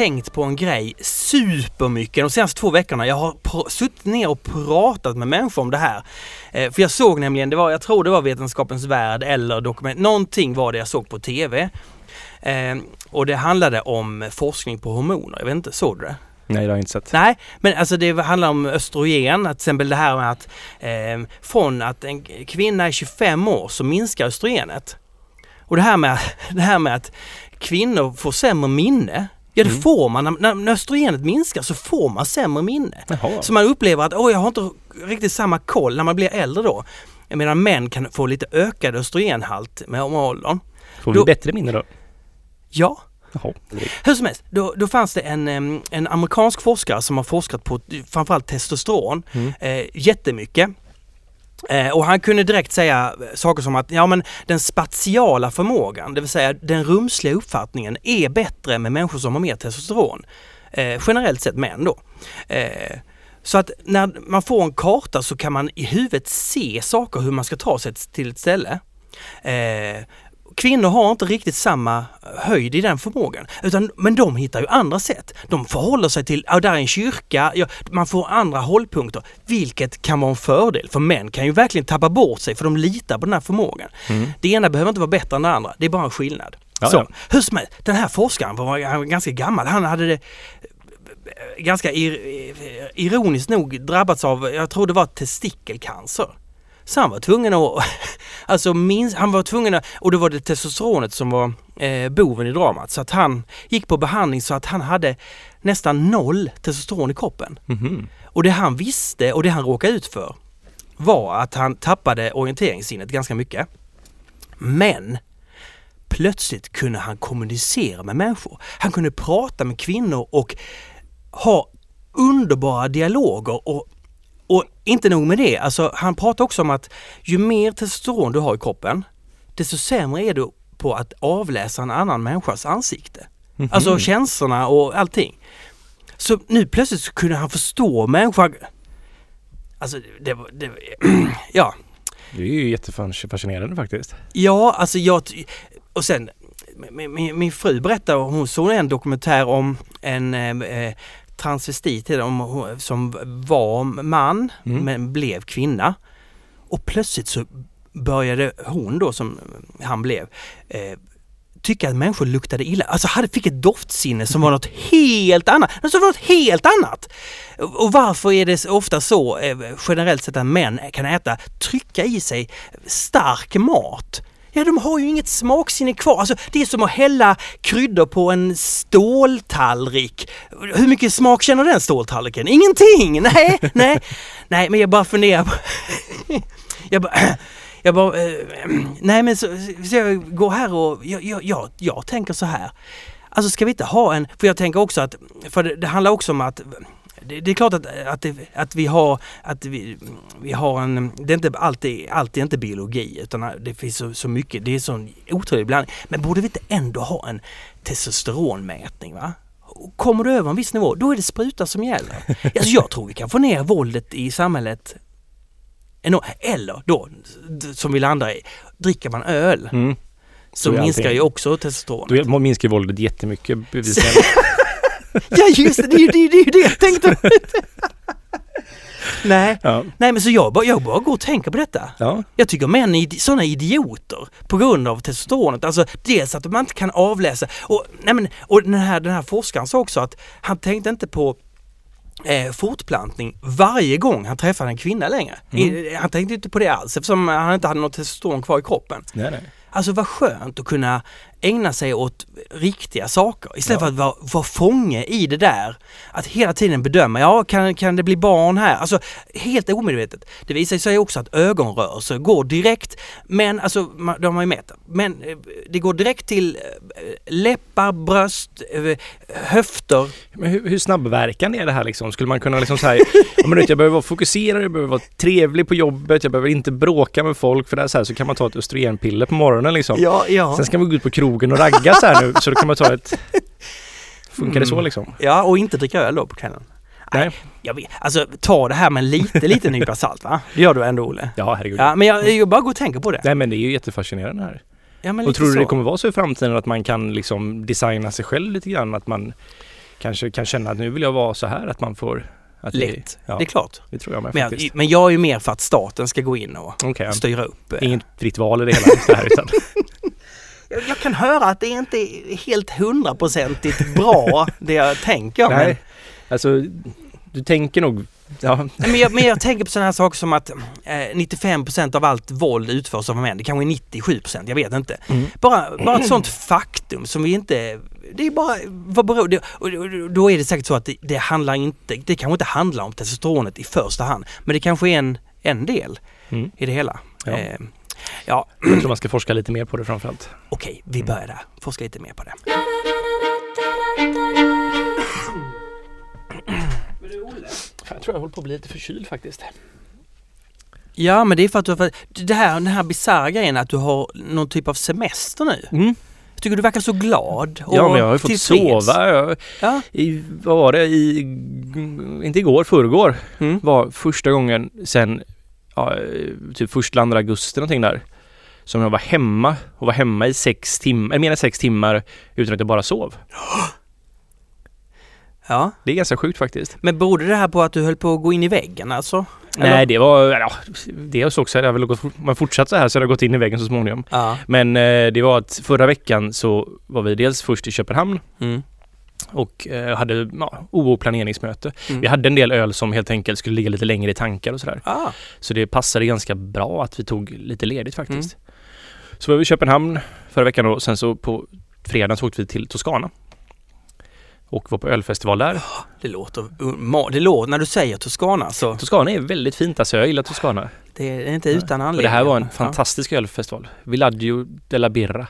Tänkt på en grej supermycket de senaste två veckorna. Jag har suttit ner och pratat med människor om det här. Eh, för jag såg nämligen, det var, jag tror det var Vetenskapens Värld eller dokument, någonting var det jag såg på TV. Eh, och det handlade om forskning på hormoner. Jag vet inte, såg du det? Nej, det har jag inte sett. Nej, men alltså det handlar om östrogen, att till exempel det här med att eh, från att en kvinna är 25 år så minskar östrogenet. Och det här med, det här med att kvinnor får sämre minne, ja det Mm. får man. När, när östrogenet minskar så får man sämre minne. Jaha. Så man upplever att oj, jag har inte riktigt samma koll när man blir äldre då. Medan män kan få lite ökad östrogenhalt med åldern. Får vi då- bättre minne då? Ja, Jaha. hur som helst, då, då fanns det en, en amerikansk forskare som har forskat på framförallt testosteron Mm. eh, jättemycket. Eh, och han kunde direkt säga saker som att ja, men den spatiala förmågan, det vill säga den rumsliga uppfattningen, är bättre med människor som har mer testosteron. Eh, generellt sett män då. Eh, så att när man får en karta så kan man i huvudet se saker hur man ska ta sig till ett ställe. Eh, kvinnor har inte riktigt samma höjd i den förmågan. Utan, men de hittar ju andra sätt. De förhåller sig till, ja där är en kyrka, ja, man får andra hållpunkter. Vilket kan vara en fördel. För män kan ju verkligen tappa bort sig för de litar på den här förmågan. Mm. Det ena behöver inte vara bättre än det andra, det är bara en skillnad. Ja, så, ja. hur som helst, den här forskaren var, han var ganska gammal, han hade det ganska ir, ironiskt nog drabbats av, jag tror det var testikelcancer. Så han var tvungen att, alltså minst, han var tvungen att, och då var det testosteronet som var eh, boven i dramat. Så att han gick på behandling så att han hade nästan noll testosteron i kroppen. Mhm. Och det han visste och det han råkade ut för var att han tappade orienteringssinnet ganska mycket. Men plötsligt kunde han kommunicera med människor. Han kunde prata med kvinnor och ha underbara dialoger och, och inte nog med det, alltså han pratar också om att ju mer testosteron du har i kroppen, desto sämre är du på att avläsa en annan människas ansikte. Mhm. Alltså känslorna och allting. Så nu plötsligt så kunde han förstå människan. Alltså det var, det, ja. Det är ju jättefascinerande faktiskt. Ja, alltså jag... Och sen, min, min, min fru berättade, hon såg en dokumentär om en eh, transvestit om, som var man Mm. men blev kvinna. Och plötsligt så började hon då, som han blev, eh, tycka att människor luktade illa. Alltså hade, fick ett doftsinne som var något helt annat. Alltså var något helt annat! Och varför är det ofta så eh, generellt sett att män kan äta, trycka i sig stark mat? Ja, de har ju inget smaksinne kvar. Alltså, det är som att hälla kryddor på en ståltallrik. Hur mycket smak känner den ståltallriken? Ingenting! Nej, nej, nej, men jag bara funderar på... jag bara... Jag bara, eh, nej men så, så jag går här och jag, jag, jag, jag tänker så här. Alltså ska vi inte ha en, för jag tänker också att, för det, det handlar också om att det, det är klart att, att, det, att vi har, att vi, vi har en, det är inte alltid, alltid inte biologi utan det finns så, så mycket, det är sån otrolig blandning. Men borde vi inte ändå ha en testosteronmätning va? Kommer du över en viss nivå, då är det spruta som gäller. Alltså jag tror vi kan få ner våldet i samhället. Eller då, som vi landar i, dricker man öl Mm. så minskar ju också testosteron. Då minskar våldet jättemycket bevisligen. Ja just det, det är ju det, jag tänkte. Nej, ja. nej men så jag bara, jag bara går och tänker på detta. ja. Jag tycker män är sådana idioter på grund av testosteronet. Alltså dels att man inte kan avläsa. Och, nej men, och den, här, den här forskaren sa också att han tänkte inte på eh, fortplantning varje gång han träffade en kvinna längre. I, han tänkte inte på det alls eftersom han inte hade något testosteron kvar i kroppen. Nej, nej. Alltså vad skönt att kunna ägna sig åt riktiga saker istället Ja. för att vara, vara fånge i det där. Att hela tiden bedöma, ja kan, kan det bli barn här? Alltså helt omedvetet. Det visar sig också att ögonrörelser går direkt, men alltså man- de har ju mätt, men eh, det går direkt till eh, läppar, bröst, eh, höfter. Men hur, hur snabbverkande är det här liksom? Skulle man kunna liksom säga, ja, men jag behöver vara fokuserad, jag behöver vara trevlig på jobbet, jag behöver inte bråka med folk för det är så här så kan man ta ett östrogenpiller på morgonen liksom. Ja, ja. Sen ska man gå ut på krogen och ragga så här nu så då kan man ta ett... Funkar det så Mm. liksom? Ja, och inte dricka öl då på kvällen. Nej. Jag vet, alltså ta det här med en lite, liten nypa salt va? Det gör du ändå Olle? Ja, herregud. Ja, men jag, jag bara går och tänker på det. Nej men det är ju jättefascinerande här. Ja, men Och lite tror du så. det kommer vara så i framtiden att man kan liksom designa sig själv lite grann? Att man kanske kan känna att nu vill jag vara så här, att man får... Att Lätt. Det, ja, Det är klart. det tror jag med Men jag, men jag är ju mer för att staten ska gå in och ja. styra upp. eh. Inget fritt val i det hela. Så här, utan, Jag, jag kan höra att det inte är helt hundraprocentigt bra det jag tänker. Men, nej, alltså du tänker nog... Ja, men, jag, men jag tänker på sådana här saker som att eh, 95% av allt våld utförs av män. Det kanske är 97%, jag vet inte. Mm. Bara, bara ett sånt faktum som vi inte... Det är bara... Vad beror det... Och, då är det säkert så att det, det handlar inte... Det kanske inte handlar om testosteronet i första hand. Men det kanske är en, en del mm. i det hela. Ja. Eh, ja, Jag tror man ska forska lite mer på det framförallt. okej, vi börjar där. Forska lite mer på det. Jag tror jag håller på att bli lite förkyld faktiskt. Ja, men det är för att du har... Det här, den här bisarra grejen att du har någon typ av semester nu. Mm. Jag tycker du verkar så glad och Ja, men jag har ju fått sova. Jag, Ja. i, vad var det? I, inte igår, förrgår Mm. var första gången sen ja, typ första andra augusti någonting där. Som jag var hemma och var hemma i sex timmar, mer än sex timmar utan att jag bara sov. ja. Det är ganska sjukt faktiskt. Men berodde det här på att du höll på att gå in i väggen alltså? Eller? Nej, det var, ja, det är så också. Jag vill gått, om man fortsatt så här så hade jag gått in i väggen så småningom. Ja. Men eh, det var att förra veckan så var vi dels först i Köpenhamn Mm. Och eh, hade ja, OO-planeringsmöte. Mm. Vi hade en del öl som helt enkelt skulle ligga lite längre i tankar och sådär. Ah. Så det passade ganska bra att vi tog lite ledigt faktiskt. Mm. Så var vi i Köpenhamn förra veckan och sen så på fredagen så åkte vi till Toscana. Och var på ölfestival där. Det låter... Det låter... När du säger Toscana så... Toscana är väldigt fint alltså, jag gillar Toscana. Det är inte utan Och anledning. det här var en Ja. fantastisk ölfestival. Villaggio della Birra.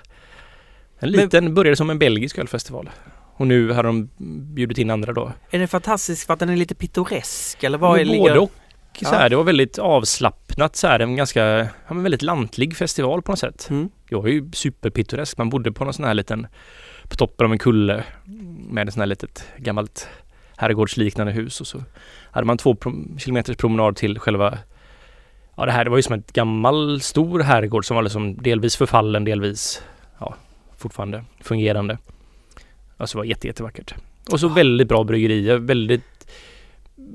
En Men- liten, började som en belgisk ölfestival. Och nu har de bjudit in andra då. Är det fantastiskt för att den är lite pittoresk eller vad är Både ligger... och. Så här, Ja. Det var väldigt avslappnat så här, en ganska, ja, men väldigt lantlig festival på något sätt. Mm. Det var ju superpittoresk. Man bodde på någon sån här liten, på toppen av en kulle med ett sån här litet gammalt herrgårdsliknande hus och så hade man två prom- kilometers promenad till själva Ja det här det var ju som ett gammal stor herrgård som var liksom delvis förfallen, delvis ja, fortfarande fungerande. Alltså det var jätte, jättevackert. Och så väldigt bra bryggerier, väldigt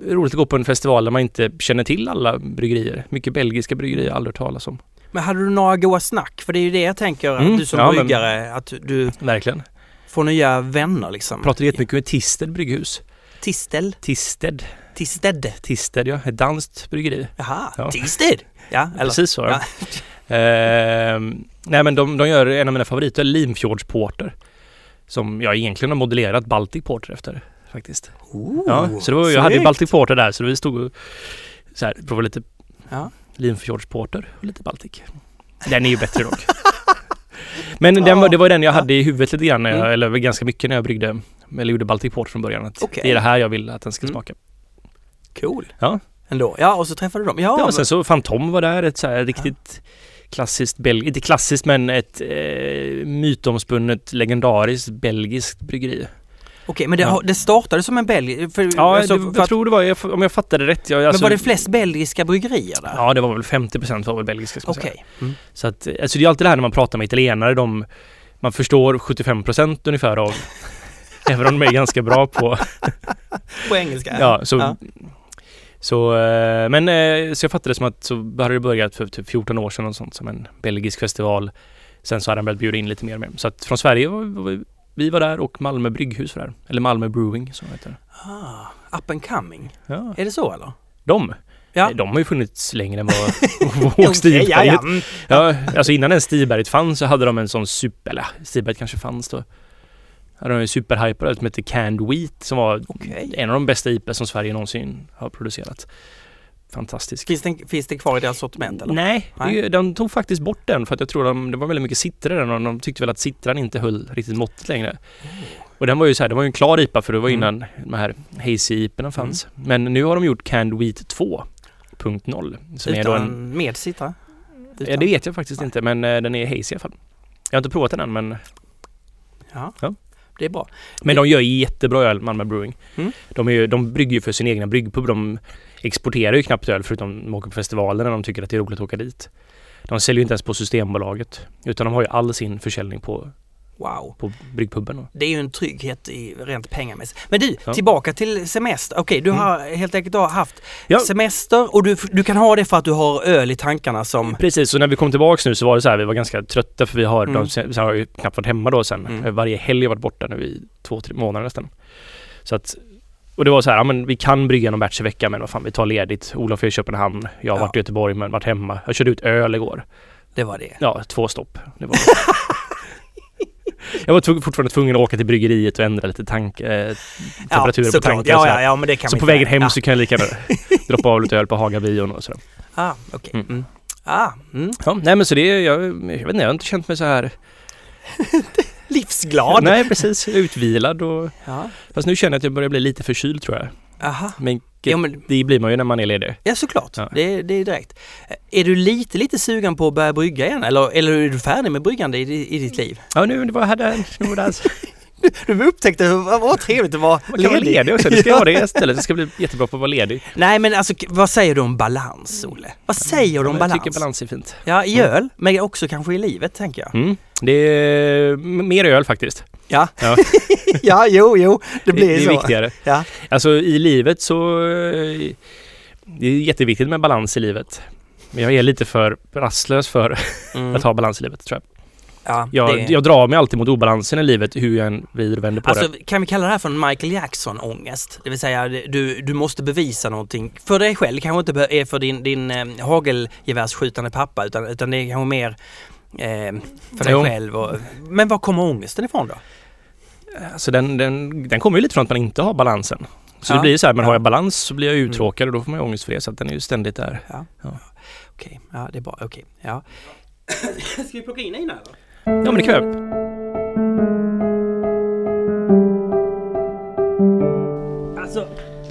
roligt att gå på en festival där man inte känner till alla bryggerier. Mycket belgiska bryggerier, aldrig hört talas om. Men hade du några goa snack? För det är ju det jag tänker, att Mm, du som ja, men- bryggare, att du Verkligen. får nya vänner liksom. Pratade jättemycket med Tisted brygghus. Tistel? Tisted. Tisted? Tisted ja, ett danskt bryggeri. Jaha, Ja. Tisted? Ja, eller? Precis så. Ja. Ehm, nej men de, de gör en av mina favoriter, Limfjordsporter. Som jag egentligen har modellerat Baltic Porter efter faktiskt. Ooh, ja, så det var, jag hade ju. Baltic Porter där så vi stod och så här, provade lite Ja. Limfjordsporter och lite Baltic. Den är ju bättre dock. Men den var, det var den jag Ja. hade i huvudet lite grann, när jag, Mm. eller ganska mycket när jag bryggde, eller gjorde Baltic Porter från början. Att Okej. Det är det här jag vill att den ska Mm. smaka. Cool. Ja. Ändå. Ja, och så träffade du dem. Ja, Ja, men- och sen så Fantom var där, ett så här riktigt klassiskt, bel- inte klassiskt men ett eh, mytomspunnet legendariskt belgiskt bryggeri. Okej, men det, Ja. det startade som en belgisk... Ja, alltså, det, jag att, tror det var, jag, om jag fattade rätt. Jag, men alltså, var det flest belgiska bryggerier där? Ja, det var väl 50% var väl belgiska. Okej. Mm. Så att, alltså det är alltid det här när man pratar med italienare, de, man förstår 75% ungefär av Även om de är ganska bra på... På engelska? Ja, så... Ja. Så, eh, men eh, så jag fattade det som att så hade det börjat för typ 14 år sedan och sånt som en belgisk festival. Sen så hade han börjat bjuda in lite mer med. Så att från Sverige var vi, var där och Malmö brygghus var där. Eller Malmö Brewing som det heter. Ah, up and coming. Ja. Är det så eller? De? Ja. De har ju funnits längre än vad Åk Stigberget. ja, alltså innan ens Stigberget fanns så hade de en sån super, eller Stigberget kanske fanns då. Hade de en superhyper som hette Canned Wheat som var Okej. en av de bästa IP som Sverige någonsin har producerat. Fantastisk. Finns, den, finns det kvar i deras sortiment eller? Nej, är Nej. de tog faktiskt bort den för att jag tror de, det var väldigt mycket citrar i den och de tyckte väl att citran inte höll riktigt måttet längre. Och den var ju så här, det var ju en klar IPA för det var Mm. innan de här hazy IPorna fanns. Men nu har de gjort Canned Wheat 2.0. Som är då en, Utan med citra? ja, det vet jag faktiskt inte men eh, den är hazy i alla fall. Jag har inte provat den än men, Ja. Ja. Det är bra. men de gör jättebra öl, Malmö Brewing. Mm. De, är ju, de brygger ju för sin egna bryggpub. De exporterar ju knappt öl förutom de åker på festivaler när de tycker att det är roligt att åka dit. De säljer ju inte ens på Systembolaget. Utan de har ju all sin försäljning på, Wow. på bryggpuben. då. Det är ju en trygghet i rent pengamässigt. Men du, Ja. tillbaka till semester. Okej, du Mm. har helt enkelt haft Ja. semester och du, du kan ha det för att du har öl i tankarna som... Precis, så när vi kom tillbaks nu så var det så här, vi var ganska trötta för vi har, Mm. de, sen har ju knappt varit hemma då sen. Mm. Varje helg har varit borta nu i två, tre månader nästan. Så att, och det var så här, ja men vi kan brygga någon batch i veckan men vad fan vi tar ledigt. Olof är i Köpenhamn, jag har Ja. varit i Göteborg men varit hemma. Jag körde ut öl igår. Det var det. Ja, två stopp. Det var jag var fortfarande tvungen att åka till bryggeriet och ändra lite tank, eh, temperaturer på såklart. tanken. Ja, så ja, ja, men det kan så på vägen hem ja. så kan jag lika gärna droppa av lite öl på Hagabion och sådär. Ah, okej. Mm. Mm. Ah, mm. Ja, nej men så det, jag, jag vet inte, jag har inte känt mig så här Livsglad. Nej precis, utvilad och Ja. Fast nu känner jag att jag börjar bli lite förkyld tror jag. Aha. Men Ja, men, det blir man ju när man är ledig. ja såklart. Ja. Det, det är direkt. Är du lite, lite sugen på att börja brygga igen? Eller, eller är du färdig med bryggande i, i ditt liv? Ja nu det var nu var det här. Du upptäckte vad vad trevligt att vara Man kan vara ledig också, det ska jag vara det istället. Det ska bli jättebra på att vara ledig. Nej men alltså vad säger du om balans Olle? Vad säger du om jag balans? tycker balans är fint. Ja, i öl, men också kanske i livet tänker jag. Mm. Det är mer öl faktiskt. Ja, Ja. ja jo, jo, det blir det är så. viktigare. Ja. Alltså i livet så... eh, Det är jätteviktigt med balans i livet. Men jag är lite för rastlös för Mm. att ha balans i livet tror jag. Ja, Jag, det- jag drar mig alltid mot obalansen i livet hur jag än vrider vänder på Alltså det. kan vi kalla det här för en Michael Jackson-ångest? Det vill säga du, du måste bevisa någonting för dig själv. Det kanske inte är för din, din eh, hagelgevärsskjutande pappa utan, utan det är kanske mer eh, för dig Jo. själv. Och, men var kommer ångesten ifrån då? Alltså den, den, den kommer ju lite från att man inte har balansen. Så Ja. det blir så här, men Ja. har jag balans så blir jag Mm. uttråkad och då får man ju ångest för det. Så att den är ju ständigt där. Okej, ja det är bra. Okej, ja. Ska vi plocka in Ina eller? Ja men det kan jag. Alltså,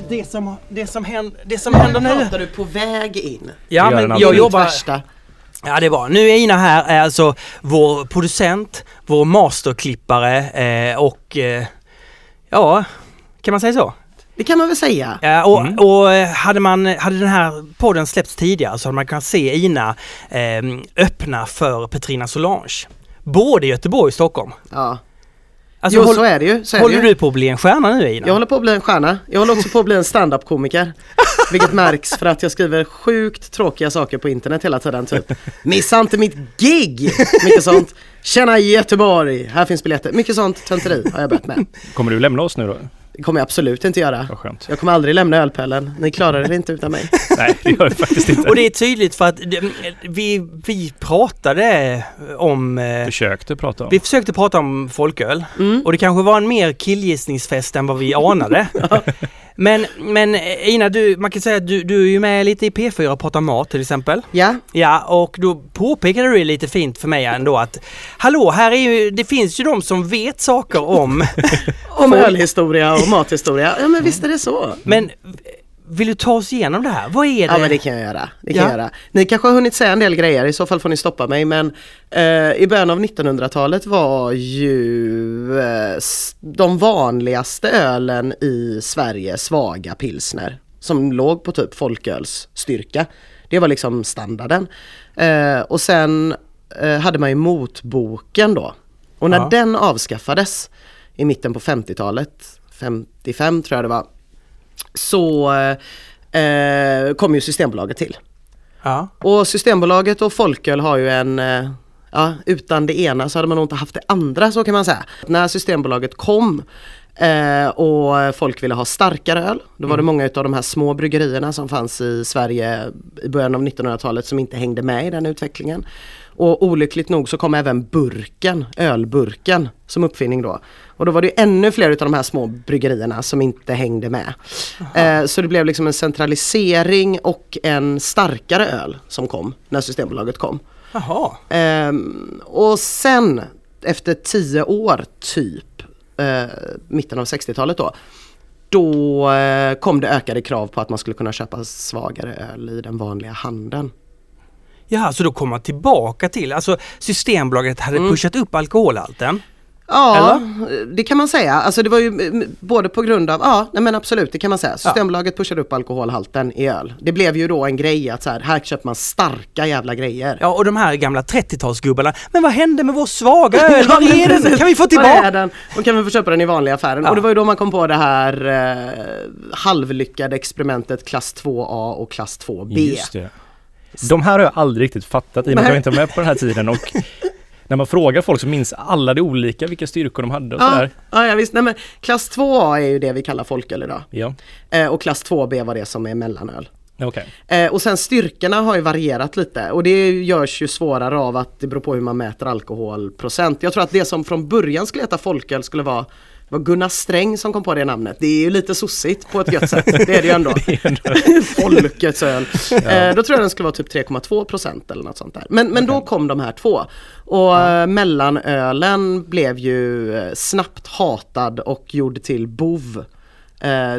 det som, det som, händer, det som händer nu... pratar du på väg in. Ja, men jag jobbar... Värsta. Ja, det är bra. Nu är Ina här, är alltså vår producent, vår masterklippare eh, och... Eh, ja, kan man säga så? Det kan man väl säga. Ja, och, Mm. och eh, hade, man, hade den här podden släppts tidigare så hade man kunnat se Ina eh, öppna för Petrina Solange. Både i Göteborg och Stockholm. Ja. Alltså, jo, håll, så är det ju. Så håller det ju. du på att bli en stjärna nu Ina? Jag håller på att bli en stjärna. Jag håller också på att bli en stand-up-komiker. Vilket märks för att jag skriver sjukt tråkiga saker på internet hela tiden. Typ Missa inte mitt gig! Mycket sånt. Tjena Göteborg! Här finns biljetter. Mycket sånt tönteri har jag börjat med. Kommer du lämna oss nu då? Det kommer jag absolut inte göra. Vad skönt. Jag kommer aldrig lämna ölpällen. Ni klarar det inte utan mig. Nej, det gör jag faktiskt inte. Och det är tydligt för att det- vi, vi pratade om... Eh, Försökte prata om. vi försökte prata om folköl Mm. och det kanske var en mer killgissningsfest än vad vi anade. men, men eh, Ina, du, man kan säga att du, du är ju med lite i P4 och pratar mat till exempel. Ja, Ja, och då påpekade du lite fint för mig ändå att Hallå, här är ju, det finns ju de som vet saker om, om ölhistoria och mathistoria. Ja men visst är det så. men vill du ta oss igenom det här? Vad är det? Ja men det kan jag göra. Det kan Ja. jag göra. Ni kanske har hunnit säga en del grejer, i så fall får ni stoppa mig. Men eh, i början av 1900-talet var ju eh, de vanligaste ölen i Sverige svaga pilsner. Som låg på typ folkölsstyrka. Det var liksom standarden. Eh, och sen eh, hade man ju motboken då. Och när Ja. den avskaffades i mitten på 50-talet, 55 tror jag det var, så eh, kom ju Systembolaget till. Ja. Och Systembolaget och folköl har ju en, eh, ja utan det ena så hade man nog inte haft det andra så kan man säga. När Systembolaget kom eh, och folk ville ha starkare öl, då var det många utav de här små bryggerierna som fanns i Sverige i början av 1900-talet som inte hängde med i den utvecklingen. Och olyckligt nog så kom även burken, ölburken, som uppfinning då. Och då var det ännu fler utav de här små bryggerierna som inte hängde med. Eh, så det blev liksom en centralisering och en starkare öl som kom när Systembolaget kom. Ehm, och sen efter tio år typ, eh, mitten av 60-talet då, då eh, kom det ökade krav på att man skulle kunna köpa svagare öl i den vanliga handeln. Ja, så då kommer man tillbaka till, alltså Systembolaget hade Mm. pushat upp alkoholhalten. Ja, det kan man säga. Alltså det var ju både på grund av, ja nej men absolut det kan man säga. Systembolaget pushade upp alkoholhalten i öl. Det blev ju då en grej att så här, här köper man starka jävla grejer. Ja, och de här gamla 30-talsgubbarna. Men vad hände med vår svaga öl? Var Ja, är den? Kan vi få tillbaka? den? Då kan vi få köpa den i vanliga affären. Ja. Och det var ju då man kom på det här eh, halvlyckade experimentet klass 2A och klass 2B. De här har jag aldrig riktigt fattat i och med att jag inte var med på den här tiden och när man frågar folk så minns alla det olika vilka styrkor de hade och Ja, sådär. ja, ja visst. Nej, men klass 2A är ju det vi kallar folköl idag. Ja, Eh, och klass 2B var det som är mellanöl. okej. Eh, och sen styrkorna har ju varierat lite och det görs ju svårare av att det beror på hur man mäter alkoholprocent. Jag tror att det som från början skulle heta folköl skulle vara det var Gunnar Sträng som kom på det namnet. Det är ju lite sossigt på ett gött sätt. Det är det ju ändå. Folkets öl. Eh, då tror jag den skulle vara typ 3,2 procent eller något sånt där. Men, men då kom de här två. Och eh, mellanölen blev ju eh, snabbt hatad och gjord till bov.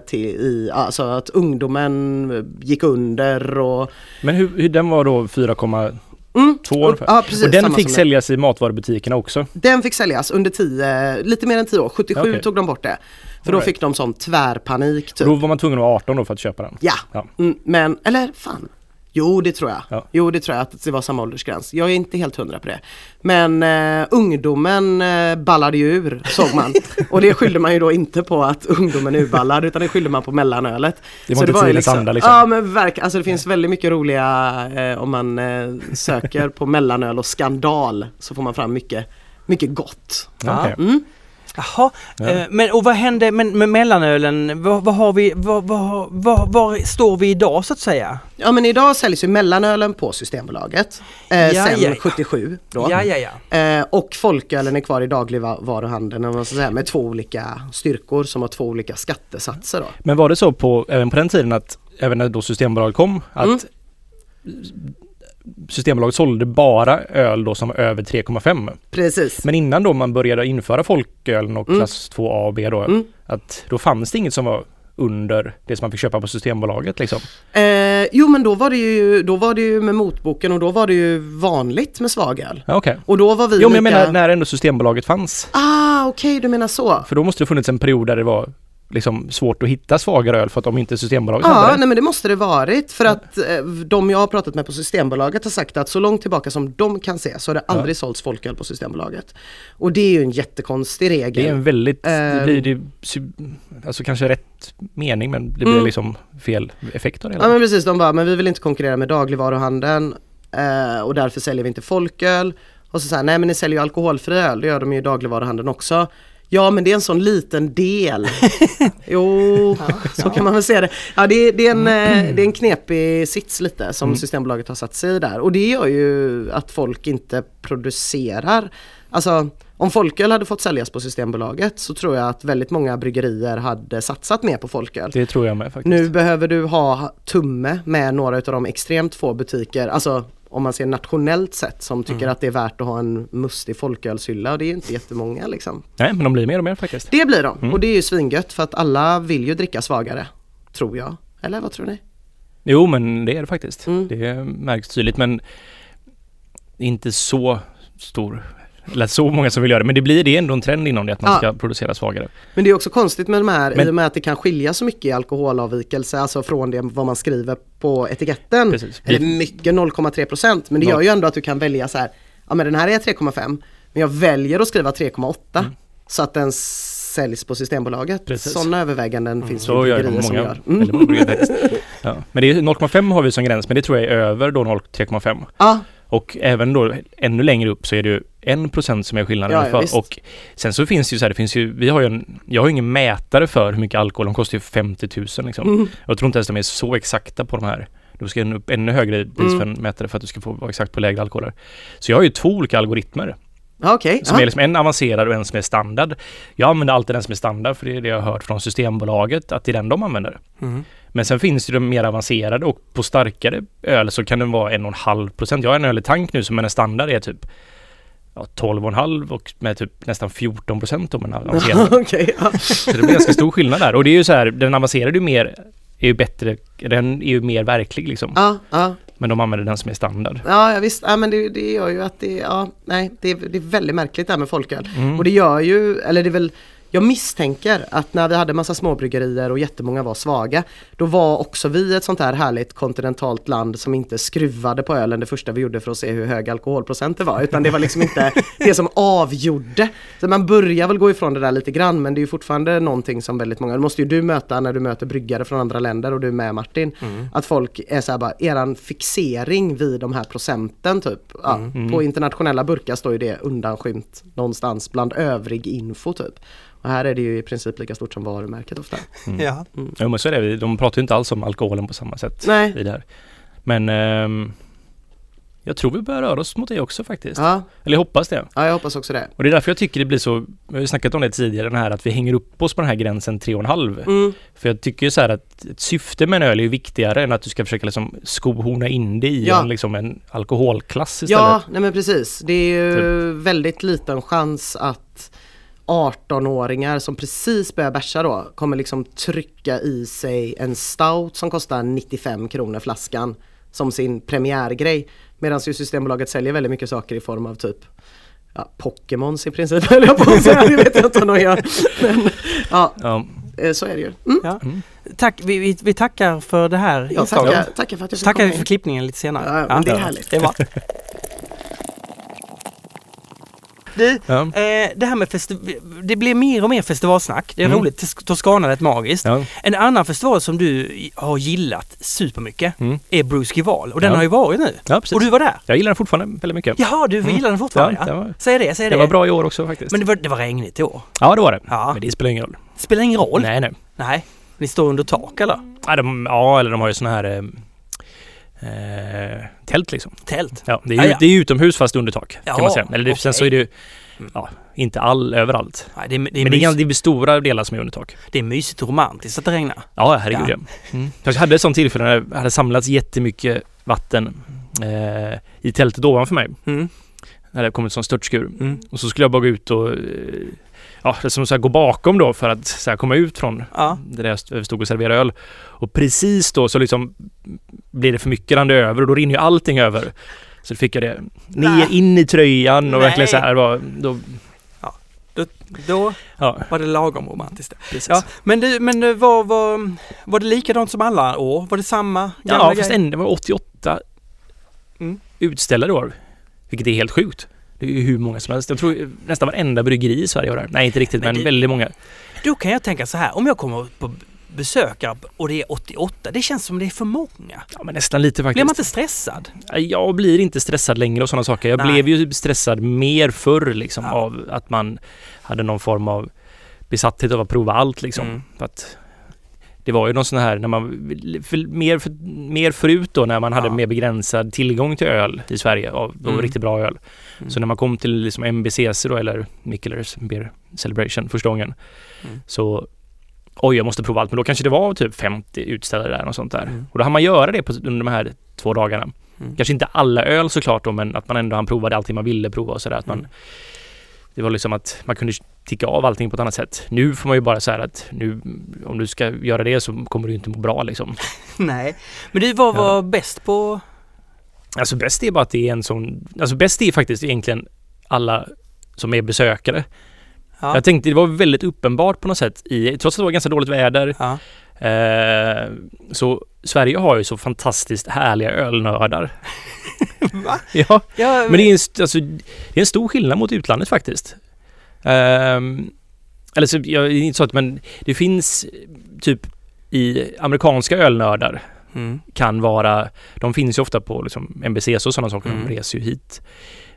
Till i, alltså att ungdomen gick under och Men hur, hur den var då 4,2 Mm. ungefär? Ja, precis, och den fick säljas i matvarubutikerna också? Den fick säljas under 10, lite mer än 10 år, 77 Okej. tog de bort det. För då right. fick de sån tvärpanik typ. Då var man tvungen att vara 18 då för att köpa den? Ja, Ja. Mm, men eller fan. Jo det tror jag. Ja. Jo det tror jag att det var samma åldersgräns. Jag är inte helt hundra på det. Men eh, ungdomen eh, ballade ju ur såg man. Och det skyllde man ju då inte på att ungdomen urballade utan det skyllde man på mellanölet. Det var inte ju tidens anda, liksom. Ja men verkligen, alltså det finns väldigt mycket roliga eh, om man eh, söker på mellanöl och skandal så får man fram mycket, mycket gott. Okej. Mm. Jaha, Ja. eh, men och vad hände med, med mellanölen? Vad, vad har vi, vad, vad, vad, var står vi idag så att säga? Ja men idag säljs ju mellanölen på Systembolaget. Eh, Ja, sen ja, ja. 77 då. Ja, ja, ja. Eh, och folkölen är kvar i dagligvaruhandeln om man ska säga, med två olika styrkor som har två olika skattesatser. Då. Men var det så på, även på den tiden att, även när då Systembolaget kom, att Mm. Systembolaget sålde bara öl då som var över 3,5? Precis. Men innan då man började införa folkölen och Mm. klass 2A och B då, Mm. att då fanns det inget som var under det som man fick köpa på Systembolaget liksom? Eh, jo men då var, det ju, då var det ju med motboken och då var det ju vanligt med svagöl. Ja, Okej. Och då var vi Jo men jag lika... menar när ändå Systembolaget fanns. Ah okej du menar så. För då måste det funnits en period där det var liksom svårt att hitta svagare öl för att om inte Systembolaget hade Ja, det. nej men det måste det varit för att eh, de jag har pratat med på Systembolaget har sagt att så långt tillbaka som de kan se så har det aldrig sålts folköl på Systembolaget. Och det är ju en jättekonstig regel. Det är en väldigt, det Ehm. blir det, alltså kanske rätt mening men det blir Mm. liksom fel effekt av det Ja men precis, de bara, men vi vill inte konkurrera med dagligvaruhandeln eh, och därför säljer vi inte folköl. Och så säger nej men ni säljer ju alkoholfri öl, det gör de ju i dagligvaruhandeln också. Ja men det är en sån liten del. jo, så kan man väl säga det. Ja det, är- det, är en, eh, det är en knepig sits lite som Mm. Systembolaget har satt sig i där. Och det gör ju att folk inte producerar. Alltså om folköl hade fått säljas på Systembolaget så tror jag att väldigt många bryggerier hade satsat mer på folköl. Det tror jag med faktiskt. Nu behöver du ha tumme med några av de extremt få butiker, alltså om man ser nationellt sett som tycker Mm. att det är värt att ha en mustig folkölshylla och det är ju inte jättemånga liksom. Nej men de blir mer och mer faktiskt. Det blir de Mm. och det är ju svingött för att alla vill ju dricka svagare. Tror jag. Eller vad tror ni? Jo men det är det faktiskt. Mm. Det märks tydligt men inte så stor eller så många som vill göra det. Men det blir det ändå en trend inom det att man Ja. ska producera svagare. Men det är också konstigt med de här Men- i och med att det kan skilja så mycket i alkoholavvikelse, alltså från det vad man skriver på etiketten. Precis. Eller mycket 0,3 procent men det gör ju ändå att du kan välja så här, ja men den här är 3,5 men jag väljer att skriva 3,8 Mm. så att den säljs på Systembolaget. Precis. Sådana överväganden finns det Så gör bryggerier som gör. Mm. Ja. Men det är 0,5 har vi som gräns men det tror jag är över då 0,3,5. Ja, Och även då ännu längre upp så är det ju 1% som är skillnaden Ja, ja, visst. Och sen så finns det ju så här, det finns ju, vi har ju en, jag har ju ingen mätare för hur mycket alkohol, de kostar ju 50 000 liksom. mm. Jag tror inte ens de är så exakta på de här. Du ska upp ännu högre pris Mm. för en mätare för att du ska få vara exakt på lägre alkoholer. Så jag har ju två olika algoritmer. okej. Som Ja. är liksom en avancerad och en som är standard. Jag använder alltid den som är standard för det är det jag har hört från Systembolaget att det är den de använder. Mm. Men sen finns det de mer avancerade och på starkare öl så kan den vara en och en halv procent. Jag har en öl i tank nu som en standard är typ ja, 12,5 och med typ nästan 14 procent om en avancerad. Okej, ja. så det blir ganska stor skillnad där. Och det är ju så här, den avancerade är ju mer, är ju bättre, den är ju mer verklig liksom. ja, ja. Men de använder den som är standard. Ja, ja visst, ja, men det, det gör ju att det, ja, nej, det, är- det är väldigt märkligt det här med folköl. Mm. Och det gör ju, eller det är väl jag misstänker att när vi hade massa småbryggerier och jättemånga var svaga Då var också vi ett sånt här härligt kontinentalt land som inte skruvade på ölen det första vi gjorde för att se hur hög alkoholprocent det var utan det var liksom inte det som avgjorde. Så man börjar väl gå ifrån det där lite grann men det är ju fortfarande någonting som väldigt många, det måste ju du möta när du möter bryggare från andra länder och du med Martin. Att folk är såhär bara, eran fixering vid de här procenten typ. Ja, På internationella burkar står ju det undanskymt någonstans bland övrig info typ. Och här är det ju i princip lika stort som varumärket ofta. Ja. Jo men så är det, de pratar ju inte alls om alkoholen på samma sätt Nej. i det här. Men ehm, jag tror vi börjar röra oss mot det också faktiskt. Ja, Eller jag hoppas det. ja jag hoppas också det. Och det är därför jag tycker det blir så, vi har ju snackat om det tidigare, den här att vi hänger upp oss på den här gränsen 3,5. Mm. För jag tycker ju så här att ett syfte med en öl är ju viktigare än att du ska försöka liksom skohorna in det i Ja. en, liksom en alkoholklass istället. Ja, nej men precis. Det är ju väldigt liten chans att 18-åringar som precis börjar bärsa då kommer liksom trycka i sig en stout som kostar 95 kronor flaskan som sin premiärgrej. Medan ju Systembolaget säljer väldigt mycket saker i form av typ ja, Pokémons i princip höll jag på att säga, det vet jag inte om de gör. Men ja, Ja. eh, så är det ju. Mm. Ja. Mm. Tack, vi, vi, vi tackar för det här inslaget. tackar, tackar för att jag fick tackar för in. klippningen lite senare. Ja, men det är härligt. Det är bra. Du, Ja. eh, det här med det blir mer och mer festivalsnack. Det är Mm. roligt. Tos- Toscana är magiskt. Ja. En annan festival som du har gillat supermycket Mm. är Bruce Gival och den Ja. har ju varit nu. ja, precis. Och du var där? Jag gillar den fortfarande väldigt mycket. Jaha, du Mm. gillar den fortfarande? Ja, det var- Säg det, säg det. Det var bra i år också faktiskt. Men det var, det var regnigt i år. Ja det var det. Men det spelar ingen roll. Spelar ingen roll. Nej nej. Nej. Ni står under tak eller? Ja, de, ja eller de har ju såna här eh, eh, tält liksom. Tält? Ja, det är, ju, ja. det är utomhus fast under tak Ja, kan man säga. Eller det, sen okej. så är det ju Mm. ja, inte all överallt. Nej, det, är, det, är Men det är, det är stora delar som är under tak. det är mysigt och romantiskt att det regnar. Ja, herregud Ja. ja. Mm. Jag hade ett sånt tillfälle när det hade samlats jättemycket vatten eh, i tältet ovanför mig. Mm. När det kom en sån störtskur. Mm. Och så skulle jag bara gå ut och eh, ja, det som så här, gå bakom då för att så här, komma ut från Ja. där jag st- stod och serverade öl. Och precis då så liksom blir det för mycket rann det över och då rinner ju allting över. Så då fick jag det ner in i tröjan och Nej. verkligen så här var, då, Då, då ja, var det lagom romantiskt. precis. Ja, men du, men du, var, var, var det likadant som alla år? Var det samma gamla Ja, fast ändå, det var 88 Mm. utställda i år. Vilket är helt sjukt. Det är ju hur många som helst. Jag tror nästan varenda bryggeri i Sverige var där. Nej, inte riktigt, Men men, det- väldigt många. Då kan jag tänka så här, om jag kommer på besökare och det är 88, det känns som det är för många. Ja, men nästan lite faktiskt. Blir man inte stressad? Jag blir inte stressad längre och sådana saker. Jag Nej. blev ju stressad mer förr liksom Ja. av att man hade någon form av besatthet av att prova allt liksom. Mm. För att det var ju någon sån här när man för, mer, för, mer förut då när man hade Ja. mer begränsad tillgång till öl i Sverige av Mm. riktigt bra öl. Mm. Så när man kom till liksom MBCC då eller Mikkelers Beer Celebration första gången Mm. så oj jag måste prova allt men då kanske det var typ 50 utställare där och sånt där. Mm. Och då hann man göra det på, under de här två dagarna. Mm. Kanske inte alla öl såklart då men att man ändå han provade allting man ville prova och sådär. Att man, Mm. Det var liksom att man kunde ticka av allting på ett annat sätt. Nu får man ju bara säga att nu om du ska göra det så kommer du inte må bra liksom. Nej. Men du, vad Ja. var bäst på... Alltså bäst är bara att det är en sån, alltså bäst är faktiskt egentligen alla som är besökare. Ja. Jag tänkte det var väldigt uppenbart på något sätt i, trots att det var ganska dåligt väder. Ja. Eh, så Sverige har ju så fantastiskt härliga ölnördar. Va? Ja, Ja, men det är, en, alltså, det är en stor skillnad mot utlandet faktiskt. Ehm, eller så, jag, det är inte så att men det finns typ i amerikanska ölnördar Mm. kan vara, de finns ju ofta på liksom MBCs och sådana saker, Mm. de reser ju hit.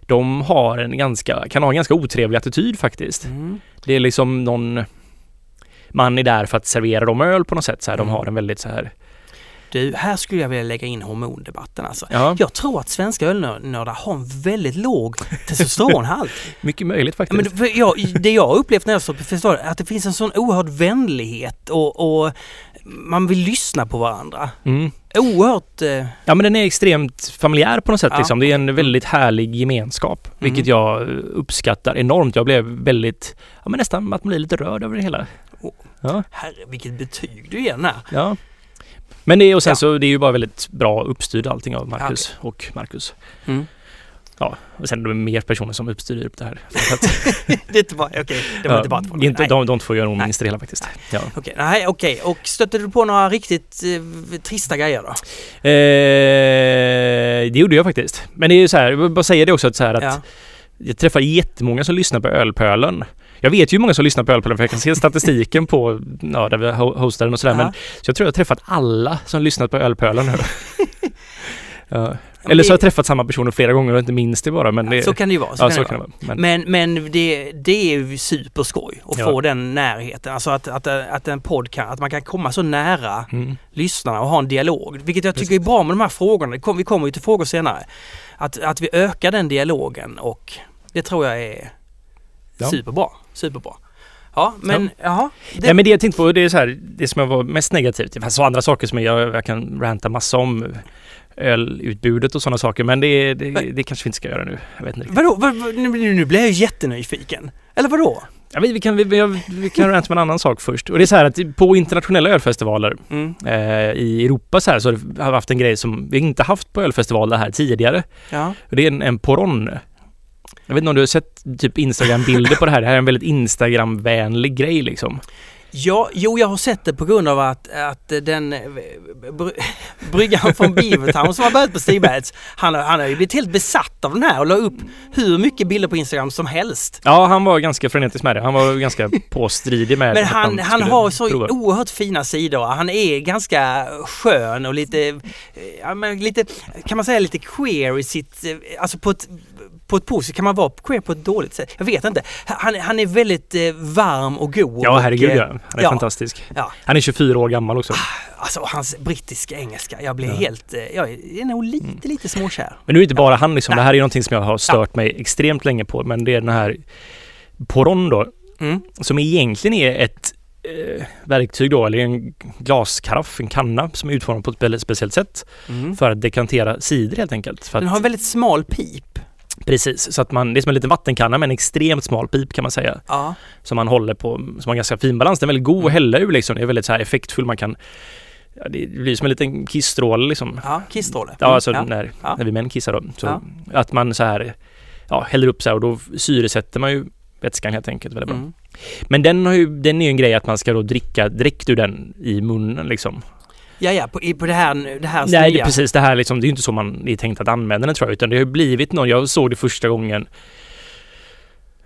De har en ganska, kan ha en ganska otrevlig attityd faktiskt. Mm. Det är liksom någon man är där för att servera dem öl på något sätt. Så här, Mm. De har en väldigt så här, Du, här skulle jag vilja lägga in hormondebatten alltså. ja, Jag tror att svenska ölnördar har en väldigt låg testosteronhalt. mycket möjligt faktiskt. Men det, jag, det jag upplevt när jag står på festivaler är att det finns en sån oerhörd vänlighet och, och man vill lyssna på varandra. Mm. Oerhört... Eh, Ja men den är extremt familjär på något sätt Ja. liksom. Det är en väldigt härlig gemenskap. Vilket Mm. jag eh, uppskattar enormt. Jag blev väldigt, ja men nästan att man blir lite rörd över det hela. Åh. Ja, herre, vilket betyg du ger den här. ja. Men det är, och sen Ja. så det är ju bara väldigt bra uppstyrd allting av Marcus och Marcus. Mm. Ja, och sen är det mer personer som uppstyr upp det här. Det är inte bara, okej, det var ja, inte bara två. inte, de, de två gör nog minst det hela faktiskt. Ja. Okej, nej, okej. Och stötte du på några riktigt eh, trista grejer då? Eh, det gjorde jag faktiskt. Men det är ju så här, jag vill bara säga det också att, så här att Ja. jag träffar jättemånga som lyssnar på Ölpölen. Jag vet ju hur många som lyssnar på Ölpölen för jag kan se statistiken på ja, där vi ho- hostar den och sådär. Ja. Men, så jag tror jag har träffat alla som lyssnat på Ölpölen nu. ja. Eller så det- har jag träffat samma personer flera gånger och inte minns det bara. Men det, Så kan det ju vara. Så ja, kan så det kan vara. det vara. Men, Men, men det, det är ju superskoj att Ja. få den närheten. Alltså att, att, att en podd kan, att man kan komma så nära mm. lyssnarna och ha en dialog. Vilket jag tycker är bra med de här frågorna. Det vi kommer ju till frågor senare. Att, att vi ökar den dialogen och det tror jag är Ja. superbra. Superbra. Ja, men jaha. Det, Nej men det jag tänkte på, det är så här, det som jag var mest negativ till. Fast så andra saker som jag, jag kan ranta massa om. Ölutbudet och sådana saker. Men det, det, det kanske vi inte ska göra nu. Jag vet inte vadå? Vad, vad, nu, nu blir jag ju jättenyfiken. Eller vadå? Ja, vi, vi kan, vi, vi, vi kan ranta med en annan sak först. Och det är så här att på internationella ölfestivaler Mm. eh, i Europa så här så har vi haft en grej som vi inte haft på ölfestivaler här tidigare. Ja. Det är en, en poron. Jag vet inte om du har sett typ Instagram-bilder på det här. Det här är en väldigt Instagram-vänlig grej liksom. Ja, jo jag har sett det på grund av att, att den eh, bry, bryggan från Beavertown som har börjat på Stigbergs, han, han har ju blivit helt besatt av den här och la upp hur mycket bilder på Instagram som helst. Ja, han var ganska frenetisk med det. Han var ganska påstridig med Men att han, han skulle har så prova. oerhört fina sidor. Han är ganska skön och lite, eh, ja, men lite, kan man säga lite queer i sitt, eh, alltså på ett på ett positivt, kan man vara queer på ett dåligt sätt? Jag vet inte. Han, han är väldigt eh, varm och god. Ja, herregud och, ja. eh, Han är ja. fantastisk. Ja, Han är 24 år gammal också. alltså hans brittiska engelska. Jag blir Ja. helt, eh, jag är nog lite, Mm. lite småkär. Men nu är inte bara han liksom. Det här är någonting som jag har stört mig extremt länge på. Men det är den här Poron då. Mm. Som egentligen är ett eh, verktyg då, eller en glaskaraff, en kanna som är utformad på ett väldigt speciellt sätt Mm. för att dekantera cider helt enkelt. För Den har en väldigt smal pip. Precis, så att man, det är som en liten vattenkanna med en extremt smal pip kan man säga. Ja. Som man håller på, som har ganska fin balans. Den är väldigt god att hälla ur liksom. Det är väldigt så här effektfull. Man kan, ja, det blir som en liten kissstråle liksom. Ja, kissstråle. Ja, alltså ja. När, Ja. när vi män kissar då. Så. Att man så här, ja, häller upp så här och då syresätter man ju vätskan helt enkelt väldigt bra. Mm. Men den har ju, den är ju en grej att man ska då dricka direkt ur den i munnen liksom. Ja, ja, på, på det här, det här Nej, det, precis det här liksom, det är ju inte så man är tänkt att använda den tror jag, utan det har blivit någon, jag såg det första gången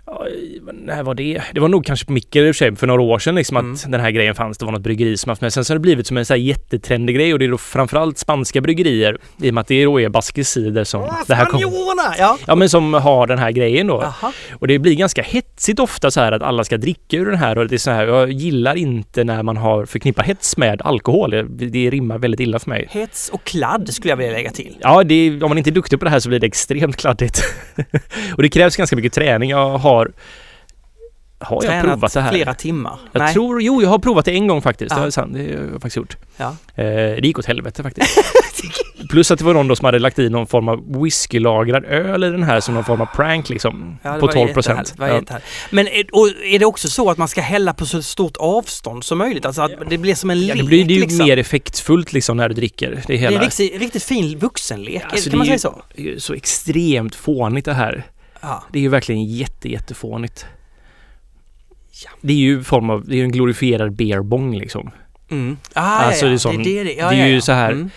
Ja, när var det? Det var nog kanske på Mickel i och för sig för några år sedan liksom Mm. att den här grejen fanns. Det var något bryggeri som haft med. Sen så har det blivit som en så här jättetrendig grej och det är då framförallt spanska bryggerier i och med att det då är baskets cider som Åh, det här spanjorerna! Ja. Ja men som har den här grejen då. Jaha. Och det blir ganska hetsigt ofta så här att alla ska dricka ur den här och det är så här, jag gillar inte när man har förknippar hets med alkohol. Det, det rimmar väldigt illa för mig. Hets och kladd skulle jag vilja lägga till. Ja, det om man inte är duktig på det här så blir det extremt kladdigt. och det krävs ganska mycket träning. Jag har... Har jag Tränat provat det här? flera timmar. Jag Nej. tror, jo jag har provat det en gång faktiskt. Ja. Det är sant, det har jag faktiskt gjort. Ja. Eh, det gick åt helvete faktiskt. Plus att det var någon då som hade lagt i någon form av whiskylagrad öl i den här som någon form av prank liksom. Ja, på var 12 jättehärligt, procent. jättehärligt. Men är, och är det också så att man ska hälla på så stort avstånd som möjligt? Alltså att det blir som en Ja, lek det blir det är ju liksom. mer effektfullt liksom när du dricker. Det, är Det är hela, riktigt, riktigt fin vuxenlek, Alltså, kan man säga ju- så? det är så extremt fånigt det här. Ja. Det är ju verkligen jätte, jättefånigt. Ja. Det är ju form av, det är ju en glorifierad beerbong liksom. Mm. Ah, Alltså, ja, det är ja. sån- det, är det. Ja, det är ja, ju ja. så här- Mm.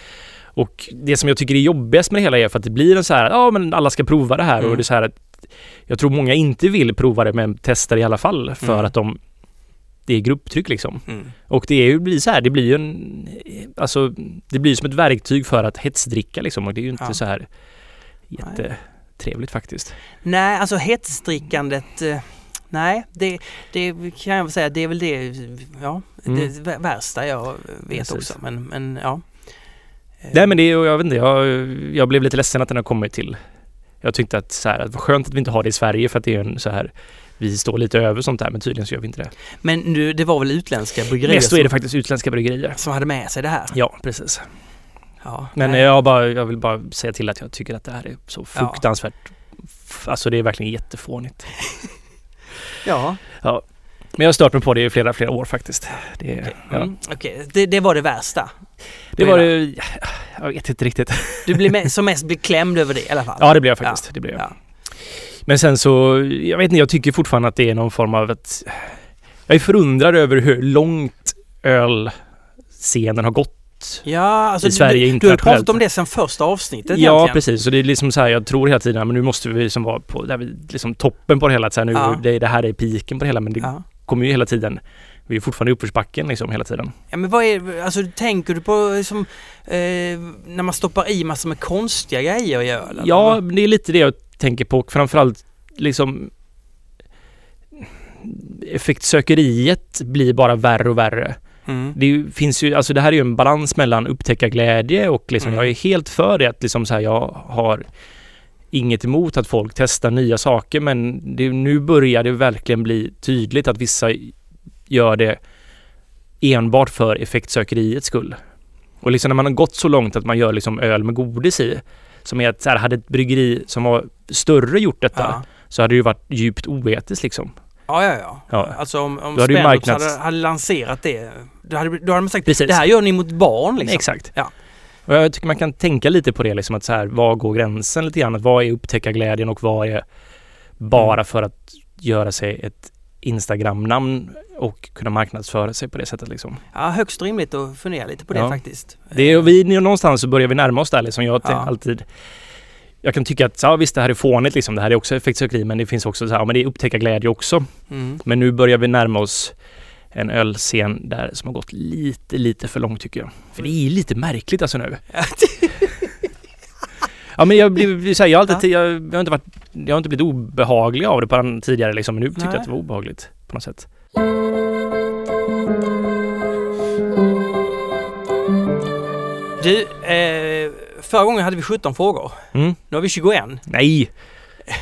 Och det som jag tycker är jobbigast med det hela är för att det blir en så här, ja men alla ska prova det här Mm. och det är så här att jag tror många inte vill prova det men testar i alla fall för Mm. att de det är grupptryck liksom. Mm. Och det är ju, blir så här, det blir ju en, alltså det blir som ett verktyg för att hetsdricka liksom och det är ju inte Ja. så här jättetrevligt faktiskt. Nej, alltså hetsdrickandet eh, Nej, det, det kan jag väl säga, det är väl det, ja, Mm. det vä- värsta jag vet Precis. också. Men, men ja. Eh, Nej men det är, jag vet inte, jag, jag blev lite ledsen att den har kommit till. Jag tyckte att så här, att vad skönt att vi inte har det i Sverige för att det är en så här, vi står lite över sånt där men tydligen så gör vi inte det. Men nu, det var väl utländska bryggerier Mest så är det faktiskt utländska bryggerier. som hade med sig det här? Ja, precis. Ja, Men nej. jag, bara, jag vill bara säga till att jag tycker att det här är så Ja. fruktansvärt Alltså det är verkligen jättefånigt. Ja. Ja. Men jag har stört mig på det i flera, flera år faktiskt. Det, ja. Mm, okej. det, det var det värsta. det var det... Jag vet inte riktigt. Du blir som mest beklämd över det i alla fall. Ja, det blev jag faktiskt. Det blev jag. Ja. Men sen så, jag vet inte, jag tycker fortfarande att det är någon form av ett... Jag är förundrad över hur långt ölscenen har gått. Ja, alltså I Sverige du, du har pratat internationellt. om det sen första avsnittet Ja, egentligen. precis. Så det är liksom så här, jag tror hela tiden, men nu måste vi liksom vara på där vi, liksom toppen på det hela. Så här, nu, Ja. det, det här är piken på det hela, men det Ja. kommer ju hela tiden. Vi är fortfarande i uppförsbacken liksom hela tiden. ja, men vad är, alltså tänker du på liksom, eh, när man stoppar i massor med konstiga grejer i öl? eller Ja, det är lite det jag tänker på. Framförallt liksom effektsökeriet blir bara värre och värre. Mm. Det finns ju, alltså det här är ju en balans mellan upptäckarglädje och liksom, Mm. jag är helt för det att liksom så här, jag har inget emot att folk testar nya saker men det, nu börjar det verkligen bli tydligt att vissa gör det enbart för effektsökeriets skull. Och liksom när man har gått så långt att man gör liksom öl med godis i, som är att så här, hade ett bryggeri som var större gjort detta Ja. så hade det ju varit djupt oetiskt liksom. Ja, ja, ja. Ja. Alltså om, om hade marknads- hade, hade lanserat det, då hade, då hade man sagt Precis. det här gör ni mot barn liksom. Exakt. Ja. Och jag tycker man kan tänka lite på det liksom att så här, var går gränsen lite grann? Att vad är upptäckarglädjen och vad är bara Mm. för att göra sig ett Instagram-namn och kunna marknadsföra sig på det sättet liksom. Ja, högst rimligt att fundera lite på det Ja. faktiskt. Det är, vi, någonstans så börjar vi närma oss där liksom. Jag Ja. alltid jag kan tycka att ja, visst det här är fånigt liksom. Det här är också effektsökeri men det finns också så här, ja, men det är upptäckarglädje också. Mm. Men nu börjar vi närma oss en ölscen där som har gått lite, lite för långt tycker jag. För det är lite märkligt alltså nu. Ja men jag blir så här, jag har alltid, jag, jag har inte varit, jag har inte blivit obehaglig av det på den tidigare liksom, men nu tyckte jag att det var obehagligt på något sätt. Du, eh, förra gången hade vi 17 frågor. Mm. Nu har vi 21. Nej!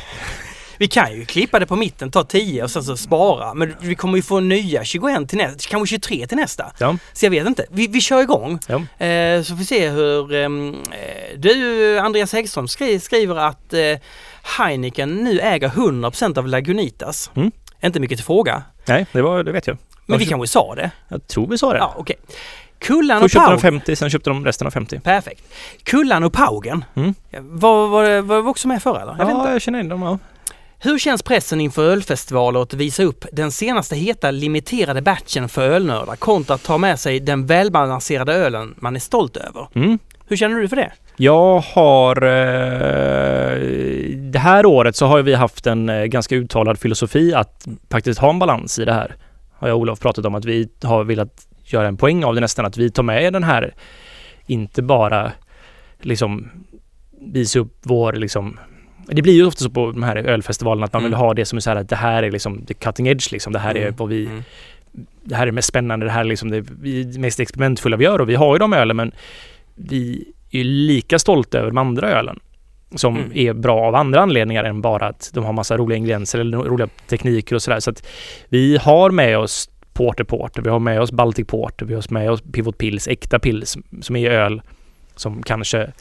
Vi kan ju klippa det på mitten, ta 10 och sen så spara. Men vi kommer ju få nya 21 till nästa, kanske 23 till nästa. Ja. Så jag vet inte. Vi, vi kör igång. Ja. Eh, så får vi se hur... ehm, eh, du, Andreas Häggström, skri, skriver att eh, Heineken nu äger 100% av Lagunitas. Mm. Inte mycket till fråga. Nej, det, var, det vet jag. Men vi kanske sa det? Jag tror vi sa det. Ja, okej. Kullan Först och köpte de Paugen. 50, sen köpte de resten av 50. Perfekt. Kullan och Paugen. Mm. Var, var, var vi också med förra eller? Jag vet inte. Ja, jag känner in dem. Ja. Hur känns pressen inför ölfestivaler att visa upp den senaste heta limiterade batchen för ölnördar kontra att ta med sig den välbalanserade ölen man är stolt över? Mm. Hur känner du för det? Jag har... Eh, det här året så har vi haft en eh, ganska uttalad filosofi att faktiskt ha en balans i det här. Har jag och Olof pratat om att vi har velat göra en poäng av det nästan. Att vi tar med den här, inte bara liksom visa upp vår liksom det blir ju ofta så på de här ölfestivalerna att man Mm. vill ha det som är så här att det här är liksom the cutting edge liksom. Det här är Mm. vad vi Mm. det här är det mest spännande, det här är liksom det mest experimentfulla vi gör och vi har ju de ölen men vi är lika stolta över de andra ölen som Mm. är bra av andra anledningar än bara att de har massa roliga ingredienser eller roliga tekniker och sådär. Så att vi har med oss Porter Porter, vi har med oss Baltic Porter, vi har med oss Pivot Pils, äkta pils som är öl som kanske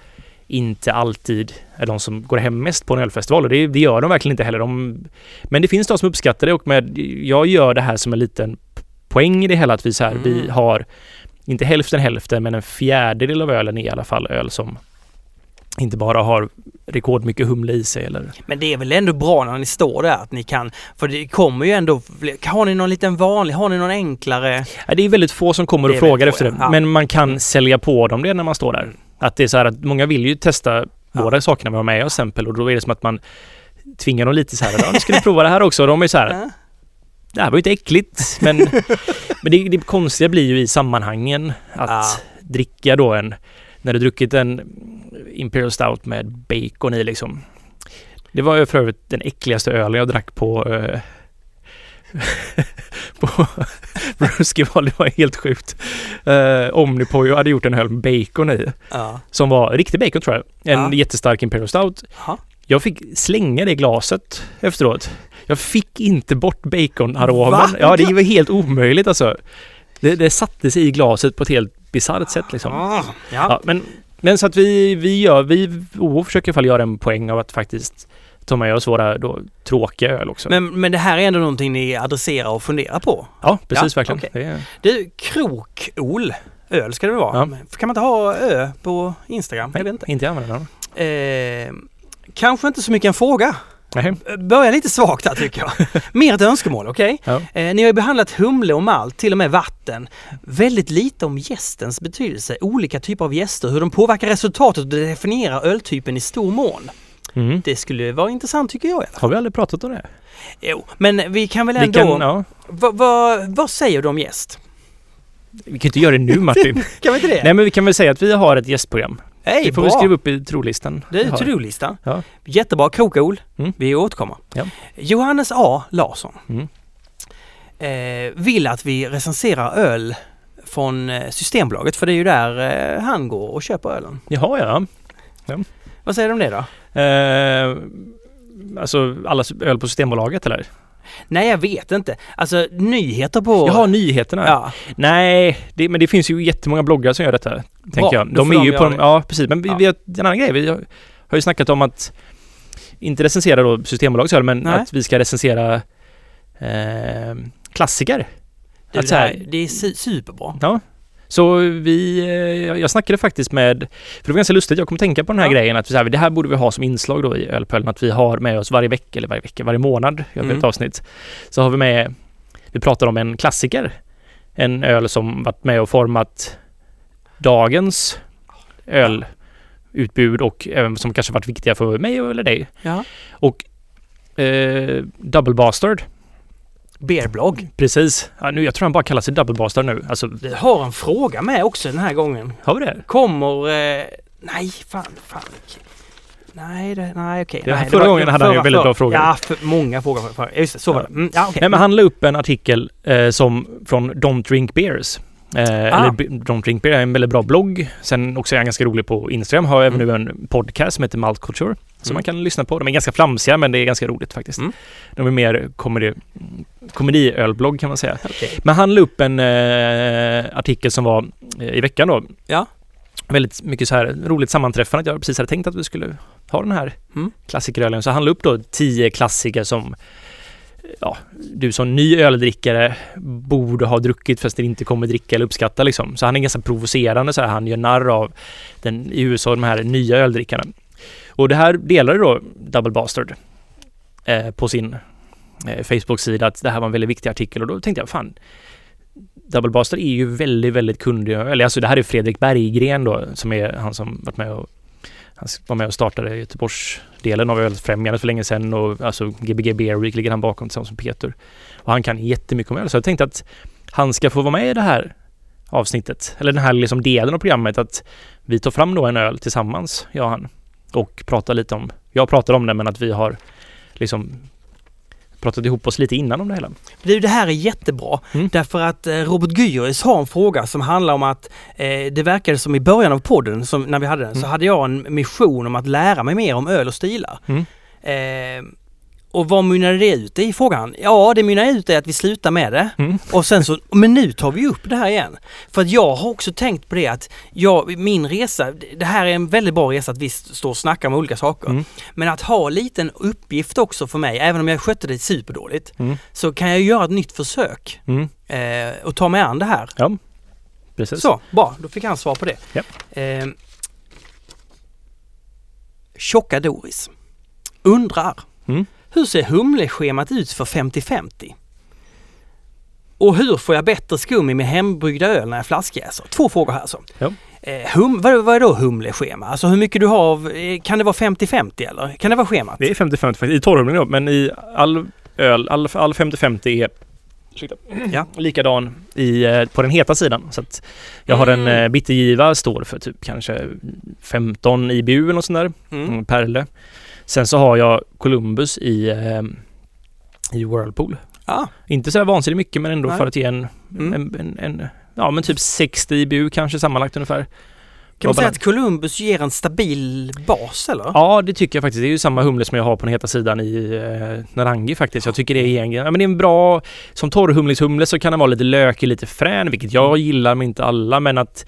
inte alltid är de som går hem mest på en ölfestival och det, det gör de verkligen inte heller. De, men det finns de som uppskattar det och med, jag gör det här som en liten poäng i det hela att vi så här, Mm. vi har inte hälften hälften men en fjärdedel av ölen är i alla fall öl som inte bara har rekordmycket humle i sig eller Men det är väl ändå bra när ni står där att ni kan, för det kommer ju ändå, har ni någon liten vanlig, har ni någon enklare? Nej, det är väldigt få som kommer och frågar efter det. ja. Men man kan sälja på dem det när man står där. Att det är så här att många vill ju testa Ja. båda sakerna vi har med oss exempel och då är det som att man tvingar dem lite så här. Ja, nu ska ni prova det här också. Och de är så här. Ja. Det här var ju inte äckligt men, men det, det konstiga blir ju i sammanhangen att Ja. dricka då en när du druckit en Imperial Stout med bacon i liksom. Det var ju för övrigt den äckligaste ölen jag drack på eh, på Brewskival. Det var helt sjukt. Uh, Omnipojo hade gjort en öl med bacon i Ja. som var riktig bacon tror jag. En Ja. jättestark Imperial Stout. Ja. Jag fick slänga det glaset efteråt. Jag fick inte bort Va? baconaromen. Ja, det var helt omöjligt alltså. Det, det satte sig i glaset på ett helt bisarrt sätt liksom. Ja, Ja. men, men så att vi, vi gör, vi, försöker i alla fall göra en poäng av att faktiskt ta med oss våra då, tråkiga öl också. Men, men det här är ändå någonting ni adresserar och funderar på? ja, precis Ja, verkligen. okej. Det är, Du, krokol. Öl ska det vara. Ja. Kan man inte ha ö på Instagram? Jag vet inte. inte jag använder den. Eh, kanske inte så mycket en fråga. Nej. Börjar lite svagt här tycker jag. Mer ett önskemål, okej? Ja. Eh, ni har ju behandlat humle och malt, till och med vatten. Väldigt lite om gästens betydelse, olika typer av gäster, hur de påverkar resultatet och definierar öltypen i stor mån. Mm. Det skulle vara intressant tycker jag. Har vi aldrig pratat om det? Jo, men vi kan väl ändå... kan, ja, vad, vad, vad säger du om gäst? vi kan inte göra det nu Martin. Kan vi inte det? Nej men vi kan väl säga att vi har ett gästprogram. Hej, det får bra! vi skriva upp i trolistan. Det är to-do-listan. Ja. Jättebra, krokol. Mm. Vi återkommer. Ja. Johannes A Larsson Mm. eh, vill att vi recenserar öl från eh, Systembolaget för det är ju där eh, han går och köper ölen. Jaha ja. Vad säger du om det då? Eh, alltså alla öl på Systembolaget eller? Nej, jag vet inte. Alltså nyheter på... Jaha, nyheterna. Ja, Nej, det, men det finns ju jättemånga bloggar som gör detta. Tänker Bra, jag. då De är de ju på de. Ja, precis. Men vi, Ja. vi har en annan grej. Vi har, har ju snackat om att inte recensera då Systembolagets öl, men Nej. att vi ska recensera eh, klassiker. det, Att det, här- det är su- superbra. Ja. Så vi, eh, jag snackade faktiskt med, för det var ganska lustigt, jag kom tänka på den här Ja. grejen att så här, det här borde vi ha som inslag då i Ölpölen, att vi har med oss varje vecka, eller varje vecka, varje månad, gör vi Mm. ett avsnitt. Så har vi med, vi pratar om en klassiker. En öl som varit med och format dagens ölutbud och även som kanske varit viktiga för mig eller dig. Ja. Och eh, Double Bastard, Beerblogg. precis. Ja, nu, jag tror han bara kallar sig Double Bastard nu. Alltså, Vi har en fråga med också den här gången. har vi det? Kommer... Eh, nej, fan, fan. Nej, det, nej okej. Ja, nej, förra gången hade han ju väldigt bra frågor. Ja, för, många frågor. För, för, just det, så var det. Mm, ja, okej. Nej men han la upp en artikel eh, som från Don't Drink Beers. Eh, Eller B- Don't Drink Beer är en väldigt bra blogg. Sen också är han ganska rolig på Instagram. Har även Mm. nu en podcast som heter Malt Culture. Som Mm. man kan lyssna på. De är ganska flamsiga men det är ganska roligt faktiskt. Mm. De är mer komedi, komediölblogg kan man säga. Okej. Men han la upp en eh, artikel som var eh, i veckan då. Ja. Väldigt mycket så här roligt sammanträffande. Jag precis hade tänkt att vi skulle ha den här Mm. klassikerölen. Så han la upp då tio klassiker som ja, du som ny öldrickare borde ha druckit fast inte kommer dricka eller uppskatta liksom. Så han är ganska provocerande så här. Han gör narr av den, i USA de här nya öldrickarna. Och det här delade då Double Bastard eh, på sin eh, Facebook-sida att det här var en väldigt viktig artikel och då tänkte jag fan Double Bastard är ju väldigt, väldigt kunnig. Eller alltså det här är Fredrik Berggren då som är han som varit med och han var med och startade Göteborgsdelen av Ölfrämjandet för länge sedan och alltså Gbg Beer Week ligger han bakom tillsammans med Peter. Och han kan jättemycket om öl så jag tänkte att han ska få vara med i det här avsnittet, eller den här liksom delen av programmet att vi tar fram då en öl tillsammans, jag och han, och pratar lite om, jag pratar om det men att vi har liksom pratat ihop oss lite innan om det hela. Du, det här är jättebra. Mm. Därför att eh, Robert Gyris har en fråga som handlar om att eh, det verkade som i början av podden, som, när vi hade den, så Mm. hade jag en mission om att lära mig mer om öl och stilar. Mm. Eh, och vad mynnade det ut i frågan? Ja, det mynnade ut i att vi slutar med det. Mm. Och sen så, men nu tar vi upp det här igen. För att jag har också tänkt på det att jag, min resa, det här är en väldigt bra resa att vi står och snackar om olika saker. Mm. Men att ha lite en uppgift också för mig, även om jag skötte det superdåligt, Mm. så kan jag göra ett nytt försök Mm. eh, och ta mig an det här. Ja, precis. Så, bra, då fick han svar på det. Ja. Eh, Tjocka Doris undrar Mm. Hur ser humleschemat ut för 50-50? Och hur får jag bättre skum i min hembryggda öl när jag flaskjäser? Två frågor här alltså. Ja. Eh, hum, vad, vad är då humleschema? Alltså hur mycket du har av, eh, kan det vara 50-50 eller? Kan det vara schemat? Det är 50-50 faktiskt, i torrhumlen då, men i all öl, all, all 50-50 är Ja. likadan i, eh, på den heta sidan. Så att jag har en Mm. eh, bittergiva, står för typ kanske 15 IBU eller något sånt där, mm. Perle. Sen så har jag Columbus i, eh, i Whirlpool. Ja. Inte så vansinnigt mycket men ändå Nej. för att ge en, Mm. en, en, en, ja men typ 60 IBU kanske sammanlagt ungefär. Kan man säga att Columbus ger en stabil bas eller? Ja, det tycker jag faktiskt. Det är ju samma humle som jag har på den heta sidan i eh, Narangi faktiskt. Jag tycker det är en, ja, men det är en bra... Som torrhumlingshumle så kan den vara lite lökig, lite frän, vilket jag gillar, men inte alla. Men att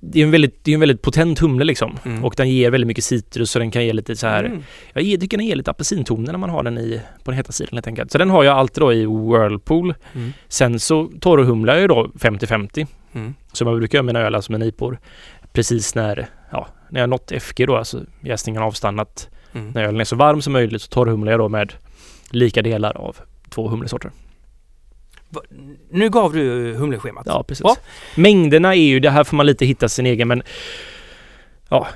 det är en väldigt, det är en väldigt potent humle liksom. Mm. Och den ger väldigt mycket citrus och den kan ge lite så här Mm. Jag tycker den ger lite apelsintoner när man har den i på den heta sidan helt enkelt. Så den har jag alltid då i Whirlpool. Mm. Sen så torrhumlar jag ju då 50-50. Mm. Så man brukar göra mina öl alltså med nipor precis när, ja, när jag nått FG då, alltså jäsningen avstannat. Mm. När ölen är så varm som möjligt så torrhumlar jag då med lika delar av två humlesorter. Nu gav du humleschemat. Ja, precis. Bra. Mängderna är ju, det här får man lite hitta sin egen men ja,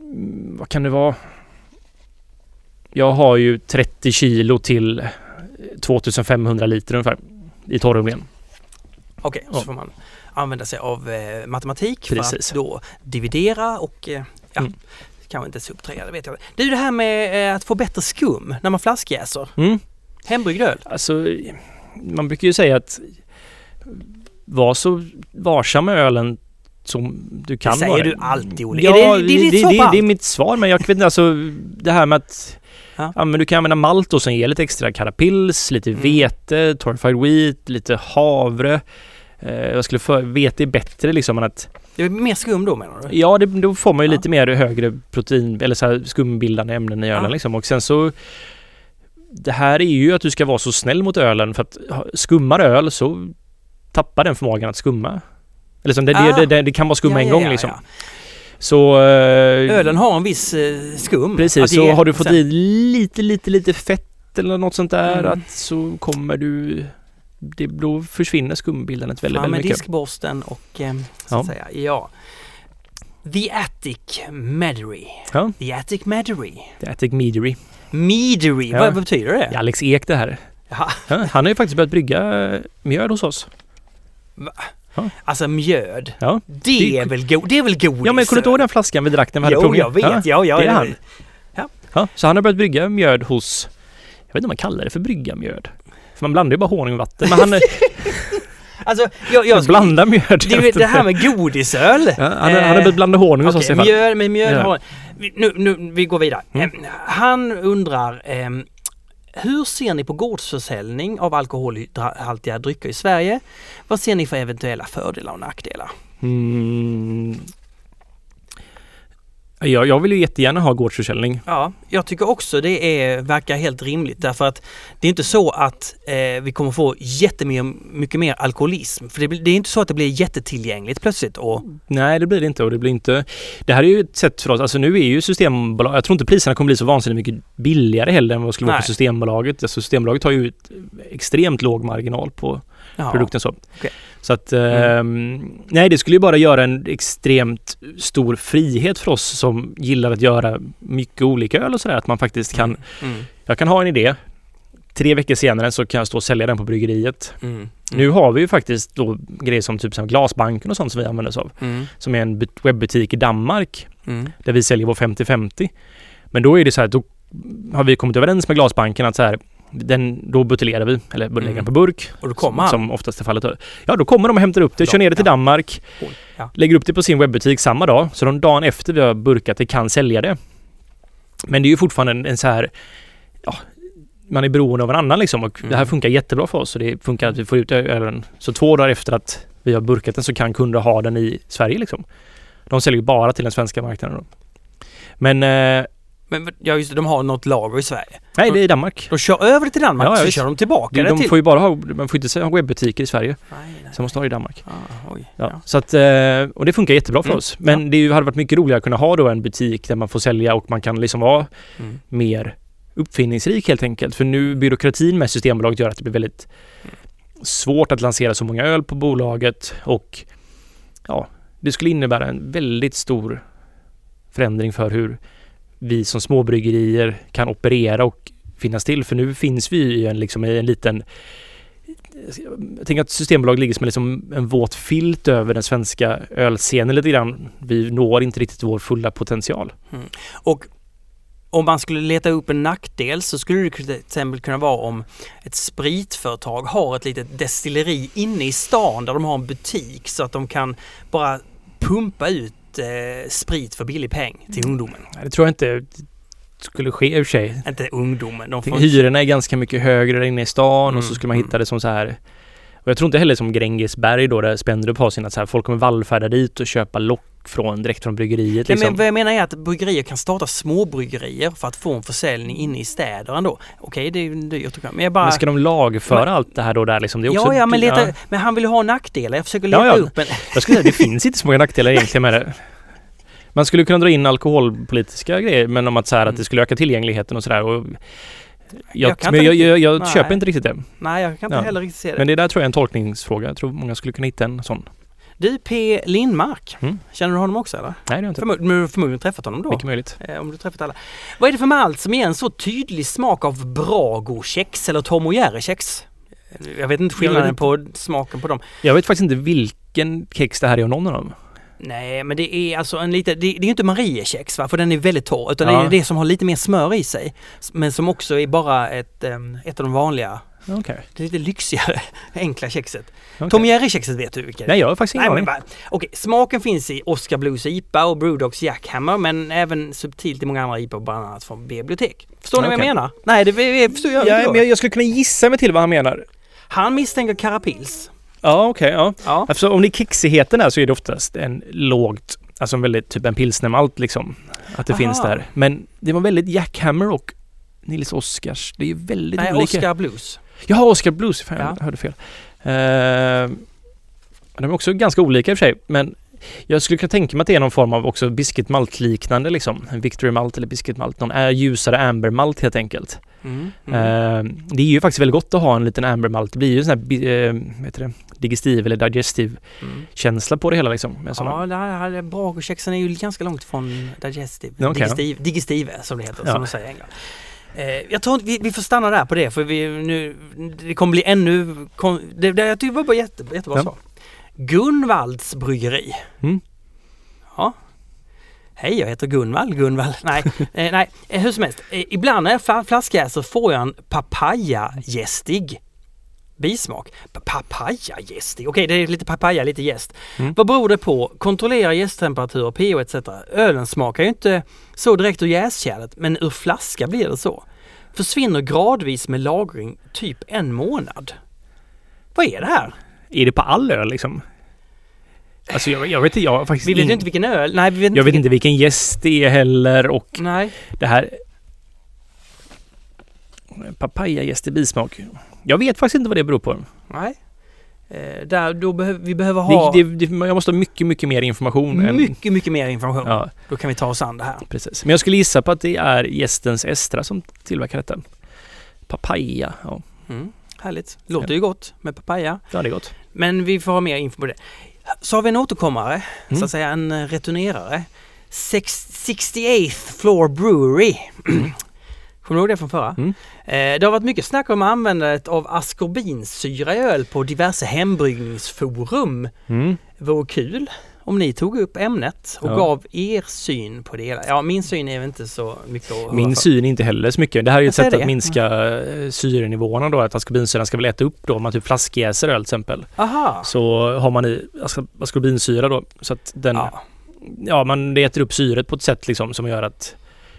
Mm, vad kan det vara? Jag har ju 30 kilo till 2500 liter ungefär i torrhumlingen. Okej, Ja. så får man använda sig av eh, matematik Precis. för att då dividera och eh, ja, Mm. kanske inte subtrahera, det vet jag. Det är ju det här med eh, att få bättre skum när man flaskjäser. Mm. Hembryggd öl. Alltså, man brukar ju säga att var så varsam med ölen som du kan säger vara. du alltid, Olle. Ja, Är det- det är det, det, det är mitt svar men jag vet inte alltså det här med att Ja. ja. men du kan använda malt då som ger lite extra karapils, lite Mm. vete, torrefied wheat, lite havre. Eh, jag skulle för, vete är bättre liksom än att Det är mer skum då menar du? Ja, det, då får man ju Ja. lite mer högre protein eller så skumbildande ämnen i ölen Ja. liksom. Och sen så Det här är ju att du ska vara så snäll mot ölen för att skummar öl så tappar den förmågan att skumma. Eller som det, Ah. det, det, det kan bara skumma Ja, en ja, gång ja, liksom. Så... eh, Ölen har en viss eh, skum. Precis, så har du fått i lite, lite, lite fett eller något sånt där Mm. att så kommer du... Det, då försvinner skumbildandet väldigt, med väldigt mycket. diskborsten och eh, så att säga, ja. The Attic Meadery. Ja. The Attic Meadery. Det är Attic Meadery. Meadery, Ja. vad, betyder det? Alex Ek det här. Ja, han har ju faktiskt börjat brygga mjöd hos oss. Alltså mjöd. Ja. Det Det- är väl, go- det är väl godis? Ja men kommer du inte ihåg den flaskan vi drack när vi hade Jo, provning? jag vet. Ja, ja, ja, det är han. Ja. Ja, så han har börjat brygga mjöd hos, jag vet inte om man kallar det för brygga mjöd. För man blandar ju bara honung och vatten. Men han Alltså, jag, jag skulle- blandar mjöd. det, ju det här med godisöl. Ja, han, har- han har börjat blanda honung hos oss alla fall. mjöl med mjöl Ja. Nu, nu, vi går vidare. Mm. Eh, Han undrar ehm, hur ser ni på gårdsförsäljning av alkoholhaltiga drycker i Sverige? Vad ser ni för eventuella fördelar och nackdelar? Mm. Jag, jag vill ju jättegärna ha gårdsförsäljning. Ja, jag tycker också det är, verkar helt rimligt därför att det är inte så att eh, vi kommer få jättemycket mycket mer alkoholism. För det, det är inte så att det blir jättetillgängligt plötsligt och Nej, det blir det inte och det blir inte... Det här är ju ett sätt för oss, alltså nu är ju Systembolag, jag tror inte priserna kommer bli så vansinnigt mycket billigare heller än vad det skulle vara Nej. på Systembolaget. Alltså Systembolaget har ju ett extremt låg marginal på ja, produkten så. Okej. Så att, ehm, nej det skulle ju bara göra en extremt stor frihet för oss som gillar att göra mycket olika öl och sådär. Att man faktiskt kan, Mm, jag kan ha en idé, tre veckor senare så kan jag stå och sälja den på bryggeriet. mm, mm, Nu har vi ju faktiskt då grejer som typ som Glasbanken och sånt som vi använder oss av. mm, Som är en but- webbutik i Danmark mm, där vi säljer vår 50-50. Men då är det så här, då har vi kommit överens med Glasbanken att så här, den, då buteljerar vi, eller lägger Mm. den på burk. Och då kommer han. Som oftast är fallet. Ja, då kommer de och hämtar upp det, kör ner det till. Danmark, ja. lägger upp det på sin webbutik samma dag. Så de dagen efter vi har burkat det kan sälja det. Men det är ju fortfarande en, en så här, ja, man är beroende av en annan liksom och det här Mm. funkar jättebra för oss. Så det funkar att vi får ut ölen. Så två dagar efter att vi har burkat den så kan kunder ha den i Sverige liksom. De säljer ju bara till den svenska marknaden då. Men eh, Men ja, just det, de har något lager i Sverige. nej, det är i Danmark. De kör över det till Danmark Ja, ja, så visst. kör de tillbaka De, det de till... får ju bara ha, man får inte ha webbutiker i Sverige. Nej, nej. Så måste ha det i Danmark. Ah, oj. Ja. Ja. Så att, eh, och det funkar jättebra för Mm. oss. Men det är ju- hade varit mycket roligare att kunna ha då en butik där man får sälja och man kan liksom vara Mm. mer uppfinningsrik helt enkelt. För nu byråkratin med Systembolaget gör att det blir väldigt svårt att lansera så många öl på bolaget och ja, det skulle innebära en väldigt stor förändring för hur vi som småbryggerier kan operera och finnas till. För nu finns vi i en, liksom, i en liten jag tänker att Systembolaget ligger som liksom en våt filt över den svenska ölscenen lite grann. Vi når inte riktigt vår fulla potential. Mm. Och om man skulle leta upp en nackdel så skulle det till exempel kunna vara om ett spritföretag har ett litet destilleri inne i stan där de har en butik så att de kan bara pumpa ut eh, sprit för billig peng till ungdomen. Nej, Det tror jag inte skulle ske i och för sig. Inte ungdomen, de får Hyrorna är ganska mycket högre där inne i stan och så Mm, skulle man mm. hitta det som så här Och jag tror inte heller som Grängesberg då där Spendrup har sina så här, folk kommer vallfärda dit och köpa lock från, direkt från bryggeriet Nej, liksom. men vad jag menar är att bryggerier kan starta små bryggerier för att få en försäljning inne i städer ändå. Okej, det är dyrt och Men jag bara... Men ska de lagföra Men- allt det här då där liksom? Det är också, ja, ja, men, leta, ja. men han vill ju ha nackdelar. Jag försöker Ja, leta ja. upp en... Jag skulle säga det finns inte så många nackdelar egentligen med det. Man skulle kunna dra in alkoholpolitiska grejer men om att så här att det skulle öka tillgängligheten och sådär. Jag, Jag men inte jag, jag, jag nej. köper inte riktigt det. Nej, jag kan inte Ja. heller riktigt se det. Men det där tror jag är en tolkningsfråga. Jag tror många skulle kunna hitta en sån. Du, P Lindmark. Mm. Känner du honom också eller? Nej, det har jag inte. Förmod, du har förmodligen träffat honom då? Mycket möjligt. Eh, om du träffat alla. Vad är det för malt som ger en så tydlig smak av Brago-kex eller Tom och Jerry-kex? Jag vet inte skillnaden Jag vet på smaken på dem. Jag vet faktiskt inte vilken kex det här är av någon av dem. Nej, men det är alltså en lite, det, det är inte Mariekex va, för den är väldigt torr, utan Ja. det är det som har lite mer smör i sig. Men som också är bara ett, ett av de vanliga, Okej. det lite lyxigare, enkla kexet. Okej. Tom Jerry-kexet vet du vilket? Nej, jag har faktiskt ingen aning. men okej, smaken finns i Oscar Blues IPA och Brewdogs Jackhammer men även subtilt i många andra IPA bland annat från bibliotek. Förstår ni vad jag menar? Nej, det, det förstår jag Ja, inte. men då. jag, jag skulle kunna gissa mig till vad han menar. Han misstänker Carapils. Ja, okej. ja. Ja. Alltså, om det är kexigheten här så är det oftast en lågt, alltså en väldigt typ en pilsnermalt liksom. Att det Aha. finns där. Men det var väldigt Jackhammer och Nils Oskars. Det är väldigt Nej, olika. Oscar Blues. Jaha, Oscar Blues. Fan, Ja. jag hörde fel. Uh, de är också ganska olika i och för sig. Men jag skulle kunna tänka mig att det är någon form av också biscuit malt liknande liksom. En Victory malt eller biscuit malt. Någon är ljusare amber malt helt enkelt. Mm. Eh, det är ju faktiskt väldigt gott att ha en liten amber malt. Det blir ju en sån här, eh, det, digestiv eller digestiv Mm. känsla på det hela liksom. Med. Ja, det här, Bragokexen är ju ganska långt från digestive. Ja, okej. digestive, som det heter, Ja. som de säger i England. Eh, jag tror inte vi, vi får stanna där på det för vi nu, det kommer bli ännu, kon, det, det jag tycker var bara jätte, jättebra Ja. svar. Gunvalds bryggeri. Mm. Ja. Hej, jag heter Gunvald. Gunvald. Nej, eh, nej. Eh, hur som helst. Eh, ibland när jag fla- flaskjäser får jag en papaya-gästig bismak. Pa- Papaya-gästig? Okej, det är lite papaya, lite jäst. Mm. Vad beror det på? Kontrollera jästtemperatur, pH etc. Ölen smakar ju inte så direkt ur jäskärlet, men ur flaska blir det så. Försvinner gradvis med lagring, typ en månad. Vad är det här? Är det på all öl liksom? Alltså jag, jag vet inte, jag faktiskt Vi vet ju in- inte vilken öl. Nej, vi vet inte Jag vet vilken... inte vilken gäst det är heller och Nej. det här Papayagäst i bismak. Jag vet faktiskt inte vad det beror på. Nej. Eh, där, då behöver vi behöver ha Det, det, jag måste ha mycket, mycket mer information. än- mycket, mycket mer information. Ja, Då kan vi ta oss an det här. precis. Men jag skulle gissa på att det är gästens Estra som tillverkar detta. Papaya, ja. Mm. Härligt. Låter ju gott med papaya. Ja, det är gott. Men vi får ha mer info på det. Så har vi en återkommare, så Mm. att säga en eh, returnerare. Sex, 68th Floor Brewery. Kommer du ihåg det från förra? Mm. Eh, det har varit mycket snack om användandet av askorbinsyra i öl på diverse hembryggningsforum. Mm. Vore kul om ni tog upp ämnet och Ja. gav er syn på det hela. Ja, min syn är väl inte så mycket att Min för. syn är inte heller så mycket. Det här är ju ett sätt det. att minska eh, syrenivåerna då. Att askorbinsyran ska väl äta upp då om man typ flaskjäser öl till exempel. Aha! Så har man i ask- askorbinsyra då. Så att den, ja, Ja. man äter upp syret på ett sätt liksom som gör att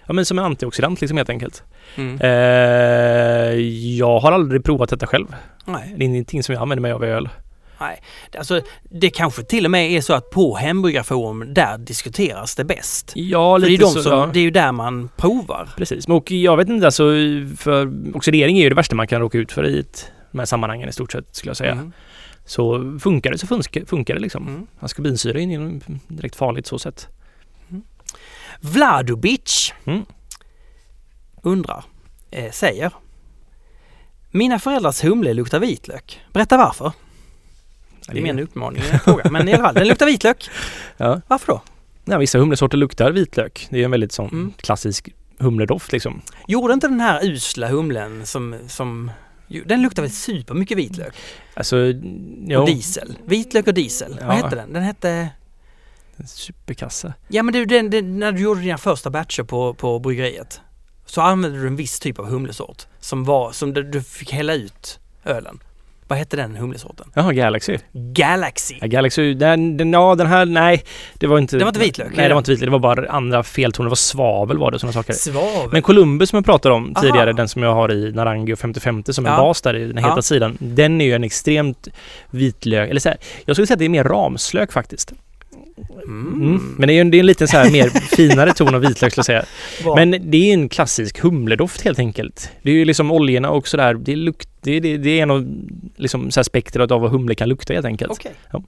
Ja men som en antioxidant liksom helt enkelt. Mm. Eh, jag har aldrig provat detta själv. Nej. Det är ingenting som jag använder mig av i öl. Nej, alltså det kanske till och med är så att på hembryggarforum där diskuteras det bäst. Ja, För det, är lite de så. som, ja. det är ju där man provar. Precis, och jag vet inte alltså för oxidering är ju det värsta man kan råka ut för i ett, de här sammanhangen i stort sett skulle jag säga. Mm. Så funkar det så funkar, funkar det liksom. Mm. Askorbinsyra är direkt farligt så sett. Vladovic Mm. undrar, eh, säger Mina föräldrars humle luktar vitlök. Berätta varför. Det är mer en utmaning en fråga. Men i alla fall, den luktar vitlök. Ja. Varför då? Ja, vissa humlesorter luktar vitlök. Det är en väldigt sån Mm. klassisk humledoft liksom. Gjorde inte den här usla humlen som, som den luktar väl supermycket vitlök? Alltså, Och ja, diesel. Vitlök och diesel. Vad Ja. hette den? Den hette... superkassa. Ja men du, den, den, när du gjorde dina första batcher på, på bryggeriet så använde du en viss typ av humlesort som var, som du, du fick hälla ut ölen. Vad hette den humlesorten? Jaha, Galaxy. Galaxy. Ja, Galaxy, den, den, ja den här, nej. Det var inte... Det var inte vitlök, Nej, eller? det var inte vitlök. Det var bara andra feltoner. Det var svavel var det sådana saker. Svavel. Men Columbus som jag pratade om Aha. tidigare, den som jag har i Narangi och 5050 som en Ja. bas där i den heta Ja. sidan. Den är ju en extremt vitlök, eller så här, jag skulle säga att det är mer ramslök faktiskt. Mm. Men det är ju en, det är en lite så här mer finare ton av vitlök skulle jag säga. Men det är en klassisk humledoft helt enkelt. Det är ju liksom oljorna och sådär. Det är, lukt, det, det, det är en av liksom så här spektrat av vad humle kan lukta helt enkelt. Okej. Ja.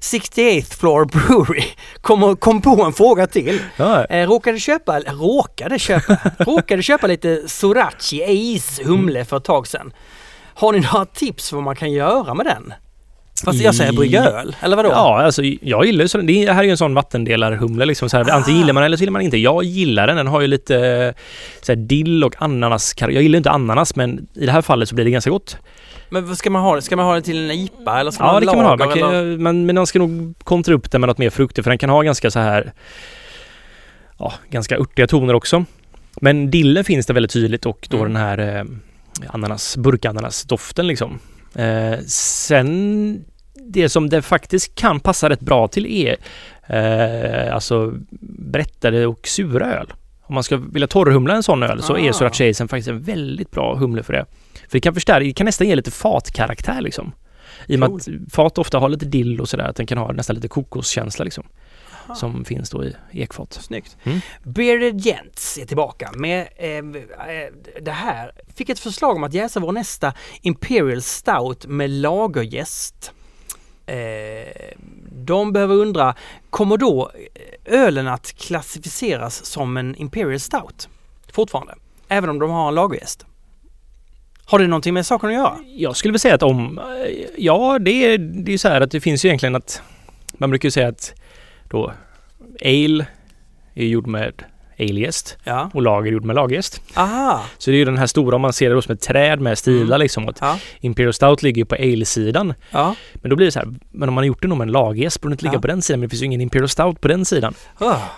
68th Floor Brewery kom, kom på en fråga till. Ja, Eh, råkade köpa, råkade köpa, råkade köpa lite Sorachi Ace humle för ett tag sedan. Har ni några tips vad man kan göra med den? Fast jag säger brygga öl, eller vadå? Ja, alltså jag gillar ju så. Det här är ju en sån vattendelarhumle liksom. Så här, Ah. Antingen gillar man eller så gillar man inte. Jag gillar den. Den har ju lite så här, dill och ananas. Jag gillar inte ananas men i det här fallet så blir det ganska gott. Men vad ska man ha det? Ska man ha det till en IPA eller ska Ja, man det ha kan man ha. Man, kan, men, men man ska nog kontra upp den med något mer fruktigt för den kan ha ganska så här ja, ganska örtiga toner också. Men dillen finns det väldigt tydligt och då Mm. den här eh, ananas, burkananasdoften liksom. Eh, sen det som det faktiskt kan passa rätt bra till är eh, alltså brättade och sura öl. Om man ska vilja torrhumla en sån öl så är Ah. Sorachi Ace faktiskt en väldigt bra humle för det. För det kan förstärka, det kan nästan ge lite fatkaraktär liksom. I och med att fat ofta har lite dill och sådär, att den kan ha nästan lite kokoskänsla liksom. Aha. Som finns då i ekfat. Snyggt. Mm. Bearded Gents är tillbaka med eh, eh, det här. Fick ett förslag om att jäsa vår nästa Imperial Stout med lagerjäst. Eh, de behöver undra, kommer då eh, ölen att klassificeras som en Imperial Stout? Fortfarande. Även om de har en lagerjäst. Har det någonting med saken att göra? Jag skulle väl säga att om... Eh, ja, det är, ju så här att det finns ju egentligen att... Man brukar ju säga att då ale är gjord med alejäst Ja. och lager gjord med lagerjäst. Så det är ju den här stora, om man ser det då som ett träd med stilar Mm. liksom. Att Ja. Imperial Stout ligger ju på ale-sidan. Ja. Men då blir det så här, men om man har gjort det med en lagerjäst borde det inte ligga på den sidan. Men det finns ju ingen Imperial Stout på den sidan.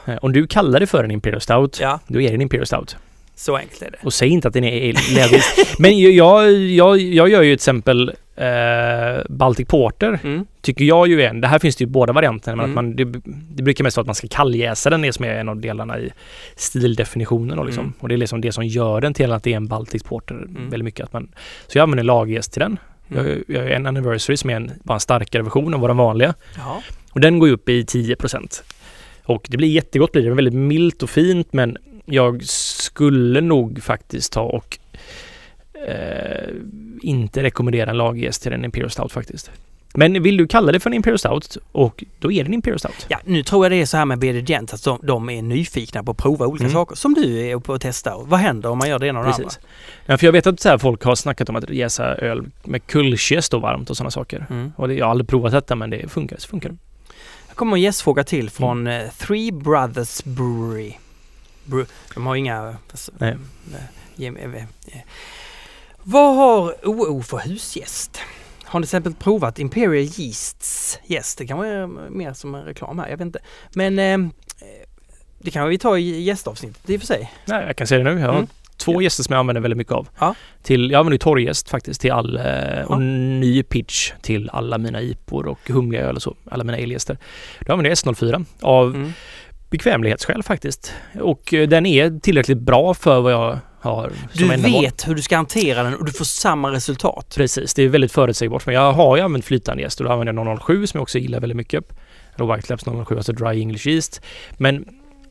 Eh, Om du kallar det för en Imperial Stout, då är det en Imperial Stout. så enkelt är det. Och säg inte att den är lagerjäst. men jag, jag, jag gör ju till exempel eh, Baltic Porter Mm. tycker jag ju är en. Det här finns det ju båda varianterna. Men Mm. att man, det, det brukar mest vara att man ska kalljäsa den, det som är en av delarna i stildefinitionen. Och, liksom. Mm. och det är liksom det som gör den till att det är en Baltic Porter. Väldigt mycket att man, så jag använder lagerjäst till den. Mm. Jag, jag har en Anniversary som är en, bara en starkare version av vår vanliga. Ja. Och den går ju upp i 10% Och det blir jättegott blir det. Väldigt milt och fint men jag skulle nog faktiskt ta och eh, inte rekommendera en lagerjäst till en Imperial Stout faktiskt. Men vill du kalla det för en Imperial Stout och då är det en Imperial Stout. Ja, nu tror jag det är så här med BD Gent att de, de är nyfikna på att prova olika Mm. saker som du är på att testa. Vad händer om man gör det ena och det andra? Ja, för jag vet att så här, folk har snackat om att jäsa öl med kullkäst och varmt och sådana saker. Mm. Och det, jag har aldrig provat detta men det funkar. Så funkar. det. Här kommer en gästfråga till från Mm. eh, Three Brothers Brewery. Bre- de har inga... fast- Nej. gem- eh, eh. Vad har OO för husgäst? Har ni till exempel provat Imperial Yeasts gäst? Det kan vara mer som en reklam här, jag vet inte. Men eh, det kan vi ta i gästavsnittet i och för sig. Nej, jag kan säga det nu. Jag har Mm. två gäster som jag använder väldigt mycket av. Ja. Till, jag använder ju torrgäst faktiskt till all, eh, och ny pitch till alla mina IPor och humliga öl och så. Alla mina elgäster. Då använder jag S04 av Mm. bekvämlighetsskäl faktiskt. Och eh, den är tillräckligt bra för vad jag har Du vet hur du ska hantera den och du får samma resultat. Precis, det är väldigt förutsägbart. Men jag har ju använt flytande jäst och då använder jag 007 som jag också gillar väldigt mycket. White Labs 007, alltså Dry English Yeast. Men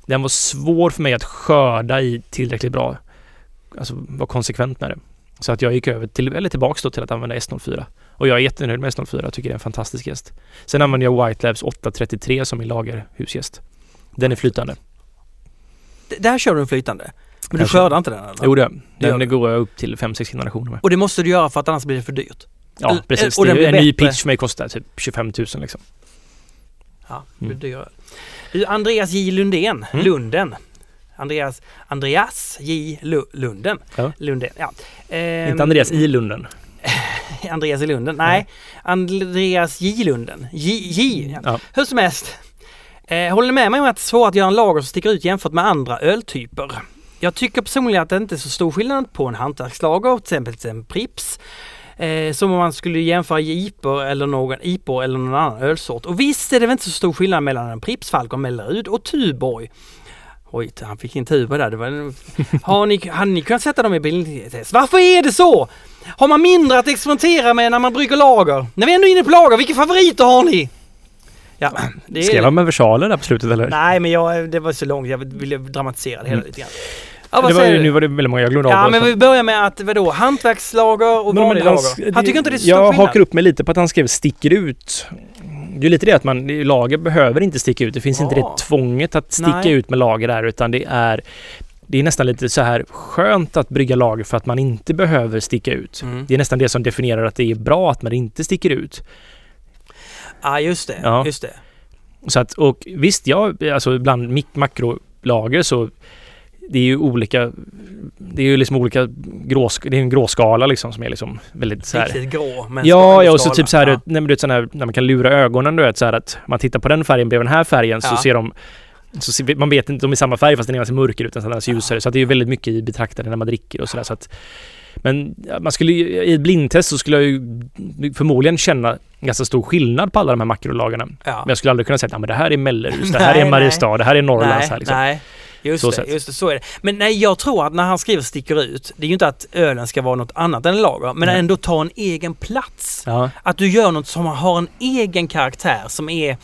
den var svår för mig att skörda i tillräckligt bra, alltså vara konsekvent med det. Så att jag gick över till, eller tillbaks då till att använda S04. Och jag är jättenöjd med S04, jag tycker det är en fantastisk gäst. Sen använder jag White Labs 833 som min lagerhusgäst. Den är flytande. D- Där kör du en flytande. Men du skördar inte den eller? Jo det, Det den du. går jag upp till 5-6 generationer med. Och det måste du göra för att annars blir det för dyrt. Ja Eller- precis, och det en ny pitch för mig kostar typ 25 000 liksom. Ja, det Mm. blir dyrare. Du, Andreas J Lundén, Mm. Lunden. Andreas, Andreas J Lu, Lunden. Ja. Lunden, ja. Ehm, Inte Andreas i Lunden. Andreas i Lunden, nej. Andreas J Lunden. J, J ja. Ja. Hur som helst. Eh, håller ni med mig om att det är svårt att göra en lager som sticker ut jämfört med andra öltyper? Jag tycker personligen att det inte är så stor skillnad på en hantverkslager, till exempel en Prips, eh, som om man skulle jämföra IPor eller någon IPor eller någon annan ölsort. Och visst är det väl inte så stor skillnad mellan en Pripps Falcon Mellerud och Tuborg. Oj, han fick in Tuborg där. Det var, har ni, hade ni kunnat sätta dem i bildtest? Varför är det så? Har man mindre att experimentera med när man brygger lager? När vi är ändå är inne på lager, vilka favoriter har ni? Ja, det. Skrev han med versaler där på slutet eller? Nej, men jag, det var så långt. Jag ville dramatisera det hela Mm. lite grann. Ja, vad det var, säger du? nu var det väldigt många, jag glömde av Ja, vad men vi börjar med att vadå, hantverkslager och vanlig lager. Han tycker inte det är så stor Jag skillnad. hakar upp mig lite på att han skrev sticker ut. Det är lite det att man, lager behöver inte sticka ut. Det finns inte Ja. det tvånget att sticka Nej. ut med lager där utan det är det är nästan lite så här skönt att brygga lager för att man inte behöver sticka ut. Mm. Det är nästan det som definierar att det är bra att man inte sticker ut. Ja, just det. Ja. Just det. Så att, och visst, ja, alltså bland mik- makrolager så det är ju olika Det är ju liksom olika gråsk, Det är en gråskala liksom som är liksom väldigt så här. Riktigt grå. Men Ja, ja och så typ så här, Ja. nej, men du vet, sån här, när man kan lura ögonen du vet så här att man tittar på den färgen bredvid den här färgen så Ja. ser de så man vet inte de är samma färg fast den ena ser mörkare ut än den andra ser ljusare. Så att det är ju väldigt mycket i betraktande när man dricker och sådär. Så att, men man skulle i ett blindtest så skulle jag ju förmodligen känna ganska stor skillnad på alla de här makrolagarna. Ja. Men jag skulle aldrig kunna säga att ja, men det här är Mellerus, det här Nej, är Mariestad, det här är Norrlands. nej, här, liksom. nej. Just Så det, just det, så är det. Men nej, jag tror att när han skriver sticker ut, det är ju inte att ölen ska vara något annat än lager, men Nej. ändå ta en egen plats. Ja, Att du gör något som har en egen karaktär som är,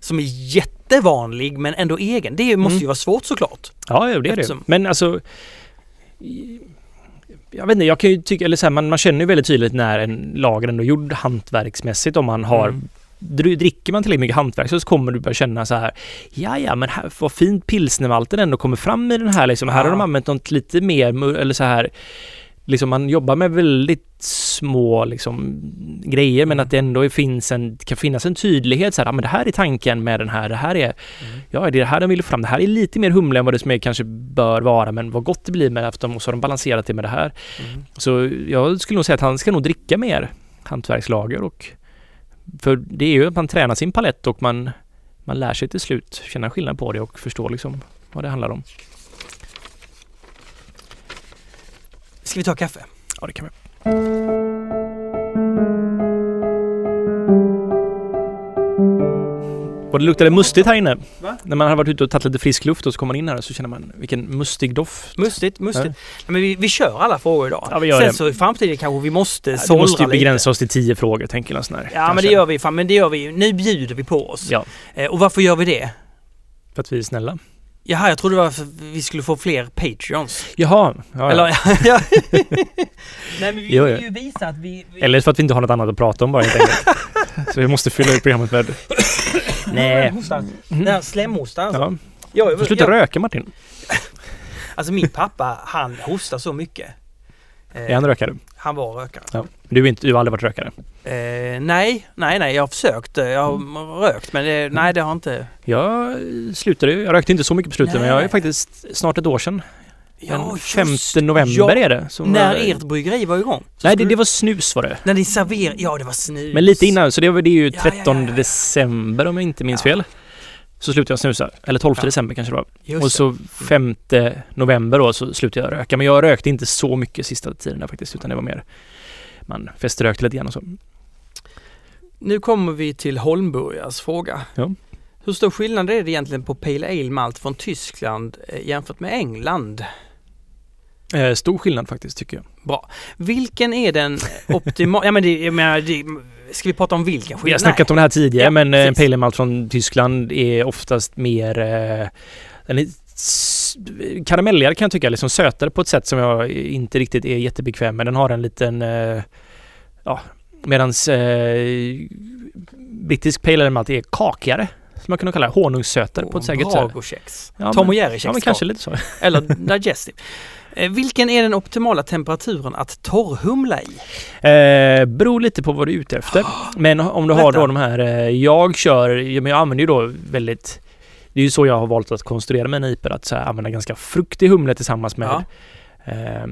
som är jättevanlig men ändå egen. Det måste Mm. ju vara svårt såklart. ja det är det. Eftersom- Men alltså jag vet inte, jag kan ju tycka, eller så här, man, man känner ju väldigt tydligt när en lager ändå gjord hantverksmässigt om man har Mm. Dr- Dricker man tillräckligt mycket hantverk så kommer du börja känna så här Ja, ja, men här, vad fint pilsnermalten ändå kommer fram i den här liksom. Här har Ja. de använt något lite mer, eller så här Liksom man jobbar med väldigt små liksom grejer men Mm. att det ändå finns en, kan finnas en tydlighet så här, ja men det här är tanken med den här, det här är Mm. Ja, det är det här de vill fram. Det här är lite mer humle än vad det som är, kanske bör vara, men vad gott det blir med att de, och så har de balanserat det med det här. Mm. Så jag skulle nog säga att han ska nog dricka mer hantverkslager och för det är ju att man tränar sin palett och man, man lär sig till slut känna skillnad på det och förstå liksom vad det handlar om. Ska vi ta kaffe? Ja, det kan vi. Och det luktade mustigt här inne. Va? När man har varit ute och tagit lite frisk luft och så kommer man in här så känner man vilken mustig doft. Mustigt, mustigt. Nej, men vi, vi kör alla frågor idag. Ja, vi gör Sen det. så i framtiden kanske vi måste Vi sållra måste ju lite. begränsa oss till tio frågor, tänker jag. Sån här, Ja, men kanske. det gör vi. Fan, men det gör vi ju. Nu bjuder vi på oss. Ja, Eh, och varför gör vi det? för att vi är snälla. Jaha, jag trodde det var för att vi skulle få fler Patreons. Jaha, ja, Eller, ja. ja. Nej, men vi Jo, vill ju visa att vi... vi Eller för att vi inte har något annat att prata om bara helt enkelt. Så vi måste fylla ut programmet med... Nej. Hostan. Den här slemhostan alltså. Ja, Jag, du får sluta jag, röka Martin. alltså min pappa, han hostar så mycket. Eh, Är han rökare? han var rökare. Ja. Du, är inte, du har aldrig varit rökare? Eh, nej, nej, nej, jag har försökt. eh, Jag har Mm. rökt men det, nej det har inte... Jag slutade ju. Jag rökte inte så mycket på slutet Nej. men jag är faktiskt snart ett år sedan. Den just- 5 november ja, är det. När var- ert bryggeri var igång. Nej, det, det var snus var det. När ni serverade, ja det var snus. Men lite innan, så det, var, det är ju Ja, ja, 13 ja, ja. december om jag inte minns Ja. fel. Så slutade jag snusa. Eller 12 Ja. december kanske det var. Just och så 5 november då så slutade jag röka. Men jag rökte inte så mycket sista tiden där faktiskt. Utan det var mer man feströkte lite grann och så. Nu kommer vi till Holmburgars fråga. Ja. Hur stor skillnad är det egentligen på Pale Ale Malt från Tyskland eh, jämfört med England? Eh, stor skillnad faktiskt tycker jag. Bra. Vilken är den optimala... ja men det, jag menar, det, ska vi prata om vilken skillnad? Vi har snackat om det här tidigare Ja, men eh, precis. Pale Ale Malt från Tyskland är oftast mer eh, den är karamelligare kan jag tycka, liksom sötare på ett sätt som jag inte riktigt är jättebekväm med. Den har en liten eh, ja, medans eh, brittisk Pale Ale Malt är kakigare. Som man kunde kalla det, honungssötare på ett säkert sätt. Bragokex. Ja, Tom och Jerry Ja men kanske lite så. Eller Digestive. Eh, Vilken är den optimala temperaturen att torrhumla i? Eh, beror lite på vad du är ute efter. Men om du har då de här, eh, jag kör, jag använder ju då väldigt det är ju så jag har valt att konstruera mina IPor, att så här, använda ganska fruktig humle tillsammans med Ja. eh,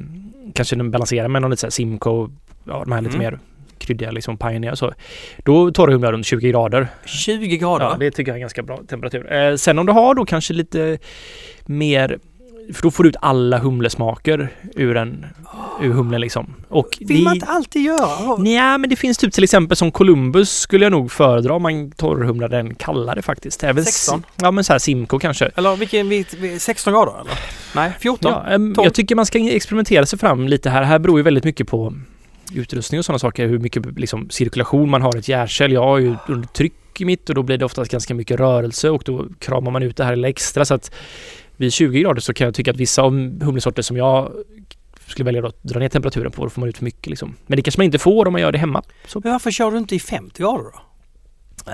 kanske den balanserar med någon lite så här Simcoe, ja de här lite Mm. mer kryddiga liksom och så. Då torrhumlar jag runt 20 grader. 20 grader? Ja, det tycker jag är ganska bra temperatur. Eh, sen om du har då kanske lite mer För då får du ut alla humlesmaker ur, en, ur humlen liksom. Och Vill man inte alltid göra? Nej, men det finns typ till exempel som Columbus skulle jag nog föredra om man torrhumlar den kallare faktiskt. Även 16? Ja, men så här Simco kanske. Eller vilken, vil- 16 grader eller? Nej, 14? Ja, em, 12. jag tycker man ska experimentera sig fram lite här. Här beror ju väldigt mycket på utrustning och sådana saker. Hur mycket liksom, cirkulation man har i ett hjärtkärl. Jag har ju under tryck i mitt och då blir det oftast ganska mycket rörelse och då kramar man ut det här lilla extra. Så att vid 20 grader så kan jag tycka att vissa av humlesorter som jag skulle välja att dra ner temperaturen på, då får man ut för mycket liksom. Men det kanske man inte får om man gör det hemma. Så, Men varför kör du inte i 50 grader då?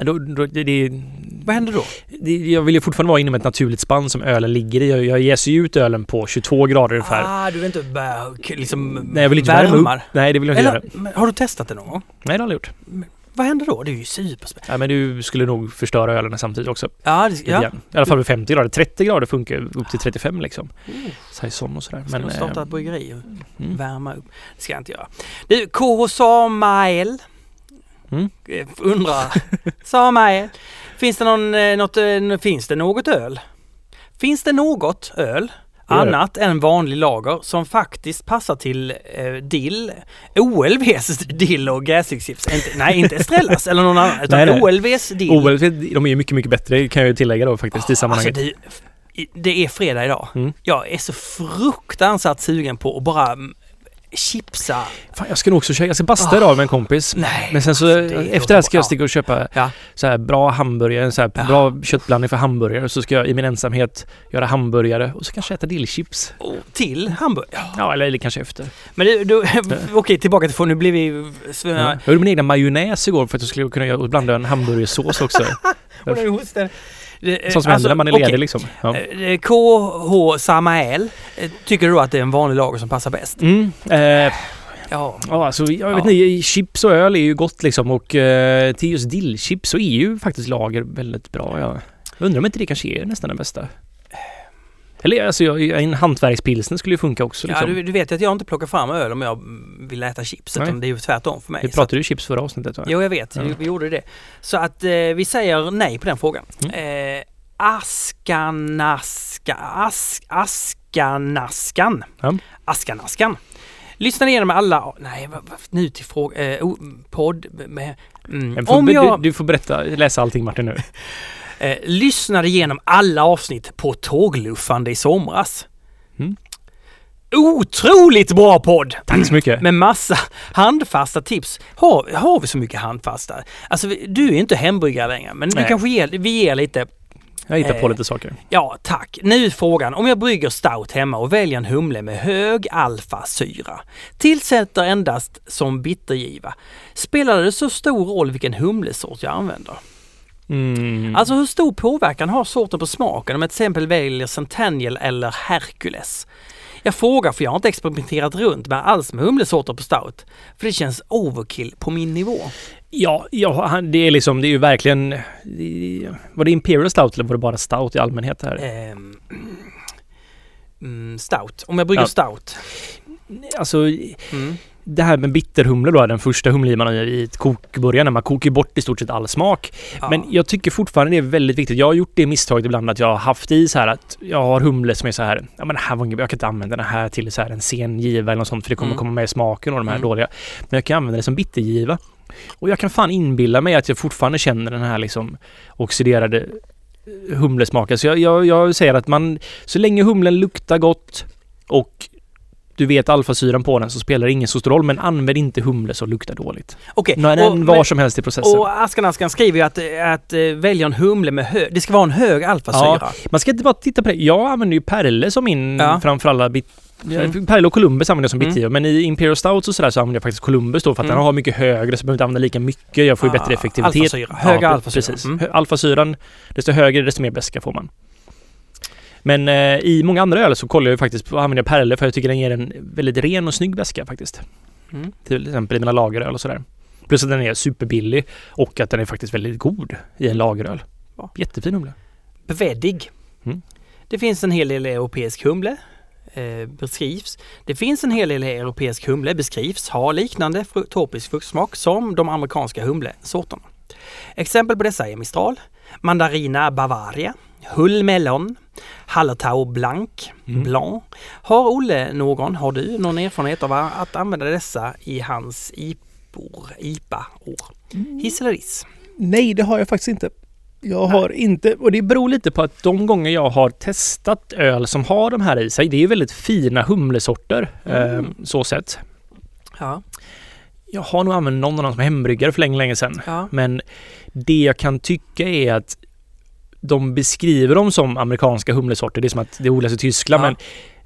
Då, då, det, det, Vad händer då? det, jag vill ju fortfarande vara inom ett naturligt spann som ölen ligger i. Jag, jag jäser ju ut ölen på 22 grader ungefär. Ah, du vill inte liksom Nej, jag vill inte värma upp. Nej, det vill jag inte Eller, göra. men har du testat det någon gång? Nej, det har jag aldrig gjort. Vad händer då? Det är ju superspännande. Nej, men du skulle nog förstöra ölen samtidigt också. Ja, det, ja. I alla fall vid 50 grader. 30 grader funkar upp till 35 liksom. Mm. Saison och sådär. Ska Men, starta eh, ett bryggeri och mm. värma upp. Det ska jag inte göra. Du, KH Samael. Mm. Eh, Undrar. Samael. Finns det någon, eh, något, eh, finns det något öl? Finns det något öl annat än vanlig lager som faktiskt passar till eh, dill, OLVs dill och gräschips. Nej, inte Estrellas eller någon annan utan Nej, nej. OLVs dill. OLV, de är ju mycket, mycket bättre kan jag ju tillägga då faktiskt i Alltså sammanhanget. det, det är fredag idag. Mm. Jag är så fruktansvärt sugen på att bara chipsa. Fan, jag ska nog också köra, jag ska basta idag med en kompis. Nej. Men sen så alltså, det efter det här ska jag sticka och köpa Ja. så här bra hamburgare, en så här Ja. bra köttblandning för hamburgare. Så ska jag i min ensamhet göra hamburgare och så kanske äta dillchips. Ja. Till Hamburg. Ja. Eller, eller kanske efter. Men du, du okej tillbaka till för nu blir vi... Ja. Jag gjorde min egna majonnäs igår för att jag skulle kunna blanda en hamburgersås också. Och nu hosten. Det, Sånt som händer när man är ledig okej. liksom. Ja. Eh, KH Samael, eh, tycker du att det är en vanlig lager som passar bäst? Mm, eh, Ja. ja, alltså, jag vet Ja. inte, chips och öl är ju gott liksom och eh, till just dillchips så är ju faktiskt lager väldigt bra. Jag undrar om inte det kanske är nästan den bästa. Eller alltså, jag, en hantverkspilsner skulle ju funka också. Ja, Liksom. du, du vet att jag inte plockar fram öl om jag vill äta chips, utan det är ju tvärtom för mig. Vi pratade ju chips förra avsnittet va? Jo, jag vet. Ja. Vi, vi gjorde det. Så att eh, vi säger nej på den frågan. Mm. Eh, Askanaska, ask, Askanaskan. Ja. Askanaskan. Lyssna igenom alla, nej nu till fråga, eh, podd med, mm. Men får, Om du, jag du får berätta, läsa allting Martin nu. eh, lyssnade igenom alla avsnitt på tågluffande i somras. Mm. Otroligt bra podd! Tack så mycket. Med massa handfasta tips. Har, har vi så mycket handfasta? Alltså du är inte hembryggare längre men vi Nej. kanske ger, vi ger lite. Jag hittar på eh, lite saker. Ja tack. Nu frågan. Om jag brygger stout hemma och väljer en humle med hög alfasyra. Tillsätter endast som bittergiva. Spelar det så stor roll vilken humlesort jag använder? Mm. Alltså hur stor påverkan har sorten på smaken om jag till exempel väljer Centennial eller Hercules? Jag frågar för jag har inte experimenterat runt med alls med humlesorter på stout. För det känns overkill på min nivå. Ja, ja det är liksom, det är ju verkligen... Var det Imperial Stout eller var det bara Stout i allmänhet här? Ehm, mm, stout. Om jag brygger Ja. stout. Alltså, Mm. Det här med bitterhumle då, den första humlen man har i när man kokar bort i stort sett all smak. Ja. Men jag tycker fortfarande det är väldigt viktigt. Jag har gjort det misstaget ibland att jag har haft i så här att jag har humle som är så här, ja men det här var inget, jag kan inte använda den här till så här en sen giva eller något sånt för det kommer Mm. komma med i smaken och de här Mm. dåliga. Men jag kan använda det som bittergiva. Och jag kan fan inbilla mig att jag fortfarande känner den här liksom oxiderade eh, humlesmaken. Så jag, jag, jag säger att man, så länge humlen luktar gott och du vet alfasyran på den så spelar det ingen så stor roll. Men använd inte humle som luktar dåligt. Okej. Och- den var men- som helst i processen. Och Askan Askan skriver ju att, att eh, välja en humle med hög, det ska vara en hög alfasyra. Man ska inte bara titta på det. Jag använder ju Perle som min Ja. framför alla bit... Mm. Perle och Columbus använder jag som Mm. bitgiva, men i Imperial Stouts och sådär så använder jag faktiskt Columbus då för att Mm. den har mycket högre så jag behöver inte använda lika mycket. Jag får ju Ah, bättre effektivitet. alfasyra. Högre Ja, alfasyra. Precis. Mm. Alfasyran, desto högre desto mer beska får man. Men eh, i många andra öl så kollar jag ju faktiskt på, använder jag Perle för jag tycker den ger en väldigt ren och snygg beska faktiskt. Mm. Till exempel i mina lageröl och sådär. Plus att den är superbillig och att den är faktiskt väldigt god i en lageröl. Ja. Jättefin humle. Beveddig. Mm. Det finns en hel del europeisk humle. Eh, beskrivs. Det finns en hel del europeisk humle beskrivs ha liknande tropisk fruktsmak som de amerikanska humlesorterna. Exempel på dessa är Mistral, Mandarina Bavaria, Hullmelon, Hallertau Blanc, Mm. Blanc. Har Olle någon, har du någon erfarenhet av att använda dessa i hans IPOR, IPA-år? Hiss eller diss? Nej, det har jag faktiskt inte. Jag har inte, och det beror lite på att de gånger jag har testat öl som har de här i sig, det är ju väldigt fina humlesorter. Mm. Eh, så sett. Ja. Jag har nog använt någon av dem som hembryggare för länge, länge sedan. ja. Men det jag kan tycka är att de beskriver dem som amerikanska humlesorter. Det är som att det odlas i Tyskland, Ja. men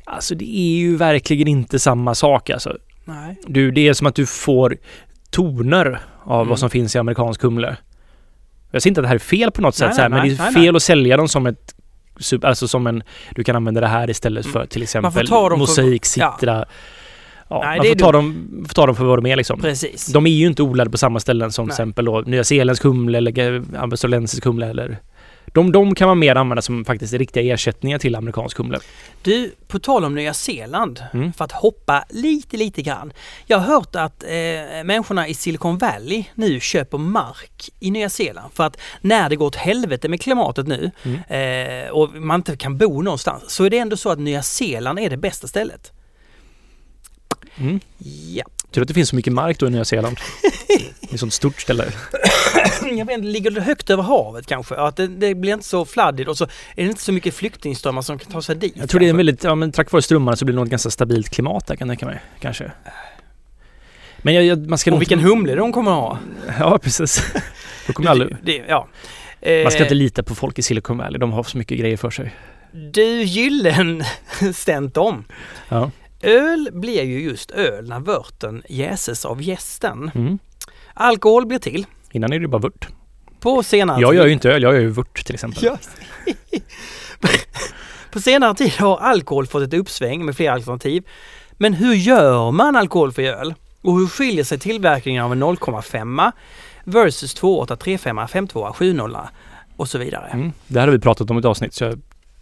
alltså det är ju verkligen inte samma sak alltså. Nej. Du, det är som att du får toner av Mm. vad som finns i amerikansk humle. Jag säger inte att det här är fel på något Nej, sätt, så här, nej, men det är nej, fel nej. att sälja dem som ett Alltså som en... Du kan använda det här istället för till Mm. Får exempel mosaik, citra. Ja, Nej, man får ta, dem, får ta dem för vad de är liksom. Precis. De är ju inte odlade på samma ställen som Nej. till exempel då Nya Zeeländsk humle eller australiensisk humle eller... De, de kan man mer använda som faktiskt riktiga ersättningar till amerikansk humle. Du, på tal om Nya Zeeland, Mm. för att hoppa lite, lite grann. Jag har hört att eh, människorna i Silicon Valley nu köper mark i Nya Zeeland för att när det går åt helvete med klimatet nu Mm. eh, och man inte kan bo någonstans så är det ändå så att Nya Zeeland är det bästa stället. Mm. Ja, Tur att det finns så mycket mark då i Nya Zeeland. Det är ett sånt stort ställe. jag vet inte, ligger det högt över havet kanske? Att det, det blir inte så fladdigt och så är det inte så mycket flyktingströmmar som kan ta sig dit. Jag tror det är en kanske. väldigt, ja men tack vare strömmarna så blir det nog ett ganska stabilt klimat där kan jag tänka mig. Kanske. Men jag, jag, man ska Och nog vilken humle de kommer ha. Ja precis. Då kommer aldrig, Det, ja. man ska Eh, inte lita på folk i Silicon Valley. De har så mycket grejer för sig. Du Gyllenstentom. Ja. Öl blir ju just öl när vörten jäses av gästen. Mm. Alkohol blir till Innan är det bara vört. på senare Jag gör ju inte öl, jag gör ju vört till exempel. Ja. på senare tid har alkohol fått ett uppsving med flera alternativ. Men hur gör man alkoholfri öl? Och hur skiljer sig tillverkningen av en 0,5 versus 2,8, 3,5, 5,2, 7,0 och så vidare? Mm. Det här har vi pratat om i ett avsnitt så jag,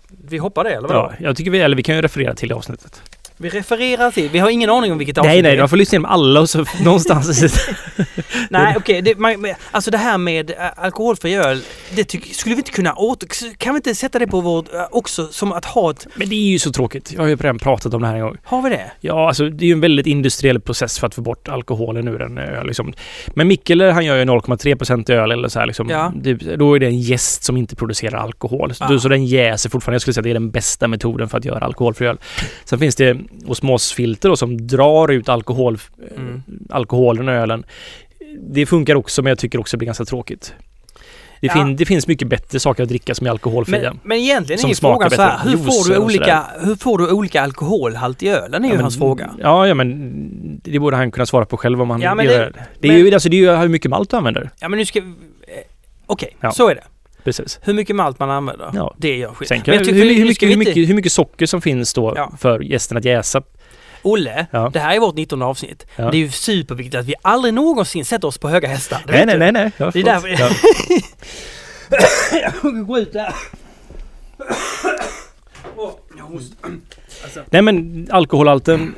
Vi hoppar det eller vadå? ja, jag tycker vi, eller vi kan ju referera till det avsnittet. Vi refererar till, vi har ingen aning om vilket avsnitt Nej, nej, man får lyssna igenom alla och så någonstans. Nej okej, men, alltså det här med äh, alkoholfri öl, det tyck, skulle vi inte kunna åter... Kan vi inte sätta det på vårt... Äh, också som att ha ett... Men det är ju så tråkigt. Jag har ju redan pratat om det här en gång. Har vi det? Ja, alltså det är ju en väldigt industriell process för att få bort alkoholen ur en öl. Liksom. Men Mikkeler han gör ju 0,3% öl eller så här liksom. Ja. Det, då är det en gäst som inte producerar alkohol. Så, Ah. så den jäser fortfarande. Jag skulle säga att det är den bästa metoden för att göra alkoholfri öl. Sen finns det osmosfilter då, som drar ut alkohol, Mm. alkoholen ur ölen. Det funkar också men jag tycker också det blir ganska tråkigt. Det, Ja. fin, det finns mycket bättre saker att dricka som är alkoholfria. Men, men egentligen är ju frågan så här, hur får, du och olika, hur får du olika alkoholhalt i ölen? är ju Ja, men- hans fråga. Ja, ja men det borde han kunna svara på själv om han Ja, men gör det- det. Är ju alltså, det är ju hur mycket malt du använder. Ja men nu ska eh, Okej, Ja. så är det. Precis. Hur mycket malt man använder, Ja. det gör skit. Sen jag hur, hur, ska mycket, hur, mycket, hur mycket socker som finns då Ja. för gästen att jäsa. Olle, Ja. det här är vårt 19 avsnitt. Ja. Det är ju superviktigt att vi aldrig någonsin sätter oss på höga hästar. Nej, nej, nej, nej. Ja, Det är därför- Ja. Gå ut där. Nej, men alkoholhalten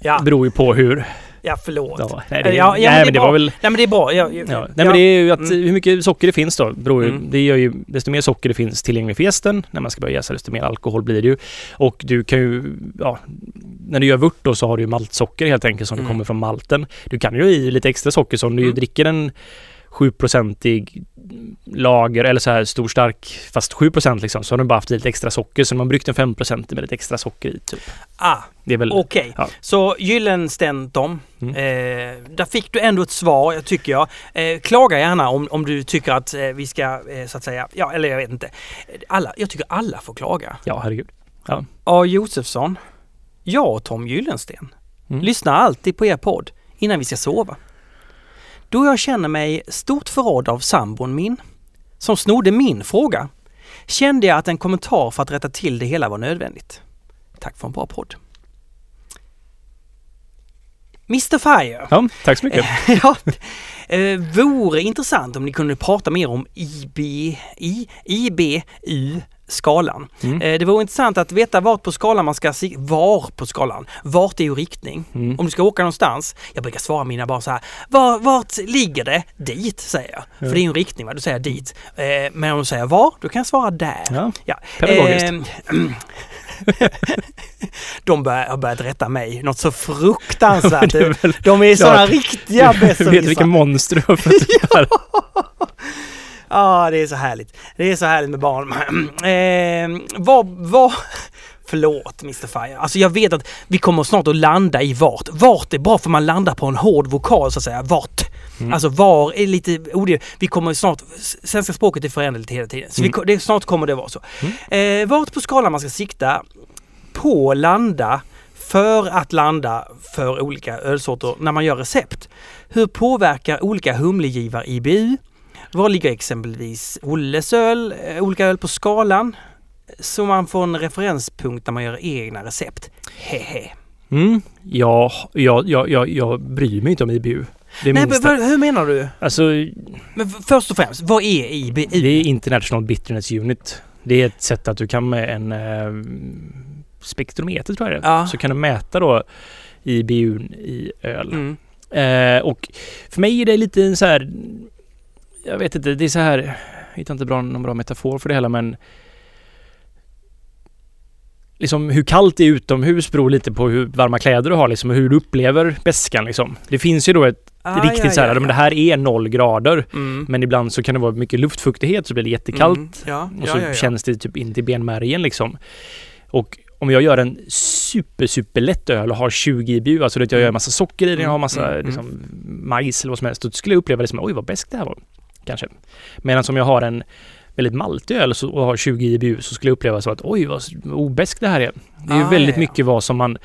Ja, beror ju på hur... ja förlåt. Ja, nej, det, Ja, ja, nej men det bra. var väl... Nej men det är bra. Ja, ja. Nej men det är ju att Mm. hur mycket socker det finns då, beror ju, Mm. det gör ju, desto mer socker det finns tillgängligt för gästen, när man ska börja jäsa desto mer alkohol blir det ju. Och du kan ju, ja, när du gör vört då så har du ju maltsocker helt enkelt som Mm. kommer från malten. Du kan ju i lite extra socker så om du Mm. dricker en 7-procentig lager eller så här stor stark fast 7% liksom så har du bara haft lite extra socker så man bryggt en 5% med lite extra socker i typ. Ah, Det är väl... Okej, Ja. så Gyllenstentom. Mm. Eh, där fick du ändå ett svar, tycker jag. Eh, klaga gärna om, om du tycker att eh, vi ska, eh, så att säga, ja eller jag vet inte. Alla, jag tycker alla får klaga. Ja, herregud. A. Josefsson. Jag och Tom Gyllensten Mm. lyssnar alltid på er podd innan vi ska sova. Då jag känner mig stort förrådd av sambon min, som snodde min fråga, kände jag att en kommentar för att rätta till det hela var nödvändigt. Tack för en bra podd. Mr Fire. Ja, tack så mycket. ja, eh, vore intressant om ni kunde prata mer om IB, I, IBU skalan. Mm. Eh, det vore intressant att veta vart på skalan man ska sikta. Var på skalan? Vart är ju riktning? Mm. Om du ska åka någonstans. Jag brukar svara mina barn så här. Var, vart ligger det? Dit säger jag. För det är ju en riktning va? Då säger dit. Eh, men om du säger var, då kan jag svara där. Ja. Ja. Pedagogiskt. Ehm, de bör, har börjat rätta mig något så fruktansvärt. Är De är sådana riktiga Du vet vilka besserwissrar. monster du har fött upp Ja, det är så härligt. Det är så härligt med barn. eh, vad, vad... Förlåt Mr Fire. Alltså jag vet att vi kommer snart att landa i vart. Vart är bra för man landar på en hård vokal så att säga. Vart. Mm. Alltså var är lite odidigt. Vi kommer snart... Svenska språket är föränderligt hela tiden. Så vi, Mm. ko- det, snart kommer det vara så. Eh, vart på skalan man ska sikta på landa för att landa för olika ölsorter när man gör recept. Hur påverkar olika humlegivar IBU? Var ligger exempelvis Olles öl, eh, olika öl på skalan? Så man får en referenspunkt när man gör egna recept. Hehe. Mm. Ja, jag, jag, jag, jag bryr mig inte om IBU. Det Nej, minsta. hur menar du? Alltså, Men först och främst, vad är IBU? det är International Bitterness Unit. Det är ett sätt att du kan med en eh, spektrometer tror jag det är, Ja. så kan du mäta då IBU i öl. Mm. Eh, och för mig är det lite så här, jag vet inte, det är så här, jag hittar inte bra, någon bra metafor för det hela men Liksom hur kallt det är utomhus beror lite på hur varma kläder du har liksom och hur du upplever bäskan liksom. Det finns ju då ett Ah, riktigt ja, så här, ja, men det ja. här är noll grader Mm. men ibland så kan det vara mycket luftfuktighet så blir det jättekallt Mm. Ja, och ja, så ja, ja. känns det typ in till benmärgen liksom. Och om jag gör en super, super lätt öl och har 20 IBU, alltså att jag gör Mm. massa socker i den, jag har massa Mm, mm, liksom, majs eller vad som helst, då skulle jag uppleva det som oj vad bäst det här var. Kanske. Medan om jag har en väldigt maltig öl och har 20 IBU så skulle jag uppleva så att oj vad obäst det här är. Det är ju Ah, väldigt ja, mycket vad som man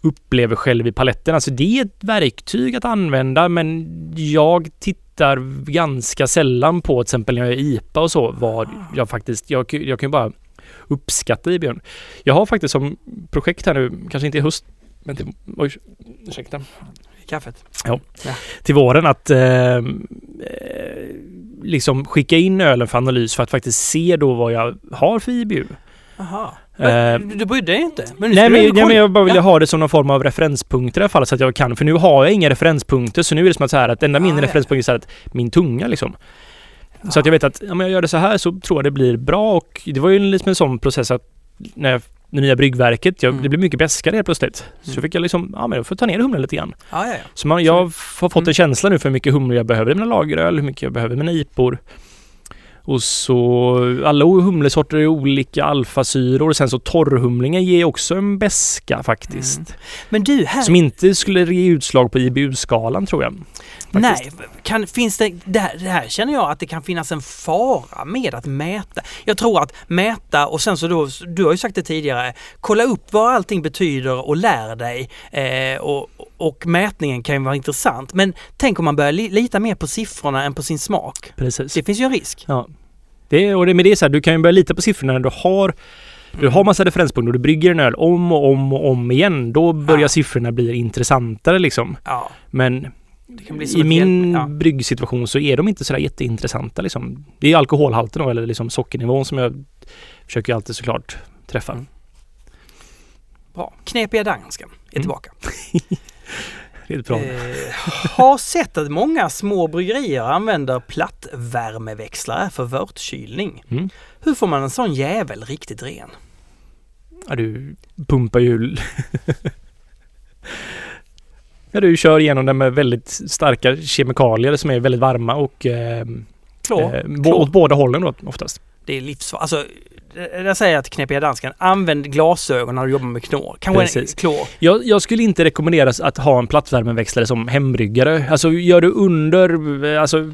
upplever själv i paletten. Alltså det är ett verktyg att använda men jag tittar ganska sällan på till exempel när jag gör IPA och så vad jag faktiskt, jag, jag kan ju bara uppskatta IBUn. Jag har faktiskt som projekt här nu, kanske inte i höst, men till, oj, ursäkta, Kaffet. till våren att eh, eh, liksom skicka in ölen för analys för att faktiskt se då vad jag har för IBU. Jaha. Eh, Men, du brydde dig inte? Men Nej men, nej, men jag bara ville Ja. ha det som någon form av referenspunkter i alla fall så att jag kan. För nu har jag inga referenspunkter så nu är det som att så här att enda min Ah, ja. referenspunkt är så här att min tunga liksom. Så att jag vet att om jag gör det så här så tror jag det blir bra och det var ju liksom en sån process att när jag det nya bryggverket, jag, Mm. det blev mycket bäskare helt plötsligt. Så Mm. fick jag liksom, ja men jag får ta ner humlen lite grann. Ja, ja, ja. Så man, jag har fått en Mm. känsla nu för hur mycket humle jag behöver i mina lageröl, hur mycket jag behöver i mina IPor. Och så alla humlesorter är olika alfasyror. Sen så torrhumlingen ger också en beska faktiskt. Mm. Men du, här... Som inte skulle ge utslag på IBU-skalan tror jag. Nej, kan, finns det, det, här, det här känner jag att det kan finnas en fara med att mäta. Jag tror att mäta och sen så då, du har ju sagt det tidigare, kolla upp vad allting betyder och lär dig. Eh, och, och mätningen kan ju vara intressant. Men tänk om man börjar li, lita mer på siffrorna än på sin smak. Precis. Det finns ju en risk. Ja. Det, och det, men det är så här, du kan ju börja lita på siffrorna när du har du har massa referenspunkter och du brygger en öl om och om och om igen. Då börjar Ja. siffrorna bli intressantare liksom. Ja, Men i min ja. bryggsituation så är de inte sådär jätteintressanta liksom. Det är alkoholhalten då, eller liksom sockernivån som jag försöker alltid såklart träffa. Mm. Bra. Knepiga dansken är Mm. tillbaka. Det är bra. Eh, har sett att många små bryggerier använder plattvärmeväxlare för vörtkylning. Mm. Hur får man en sån jävel riktigt ren? Ja, du pumpar ju... ja, du kör igenom den med väldigt starka kemikalier som är väldigt varma och eh, Klor? eh, bo- åt båda hållen då oftast. Det är livsfarligt. Alltså, jag säger till knepiga dansken, använd glasögon när du jobbar med knor. Kanske en Precis. klor. Jag, jag skulle inte rekommenderas att ha en plattvärmeväxlare som hembryggare. Alltså gör du under eh, alltså,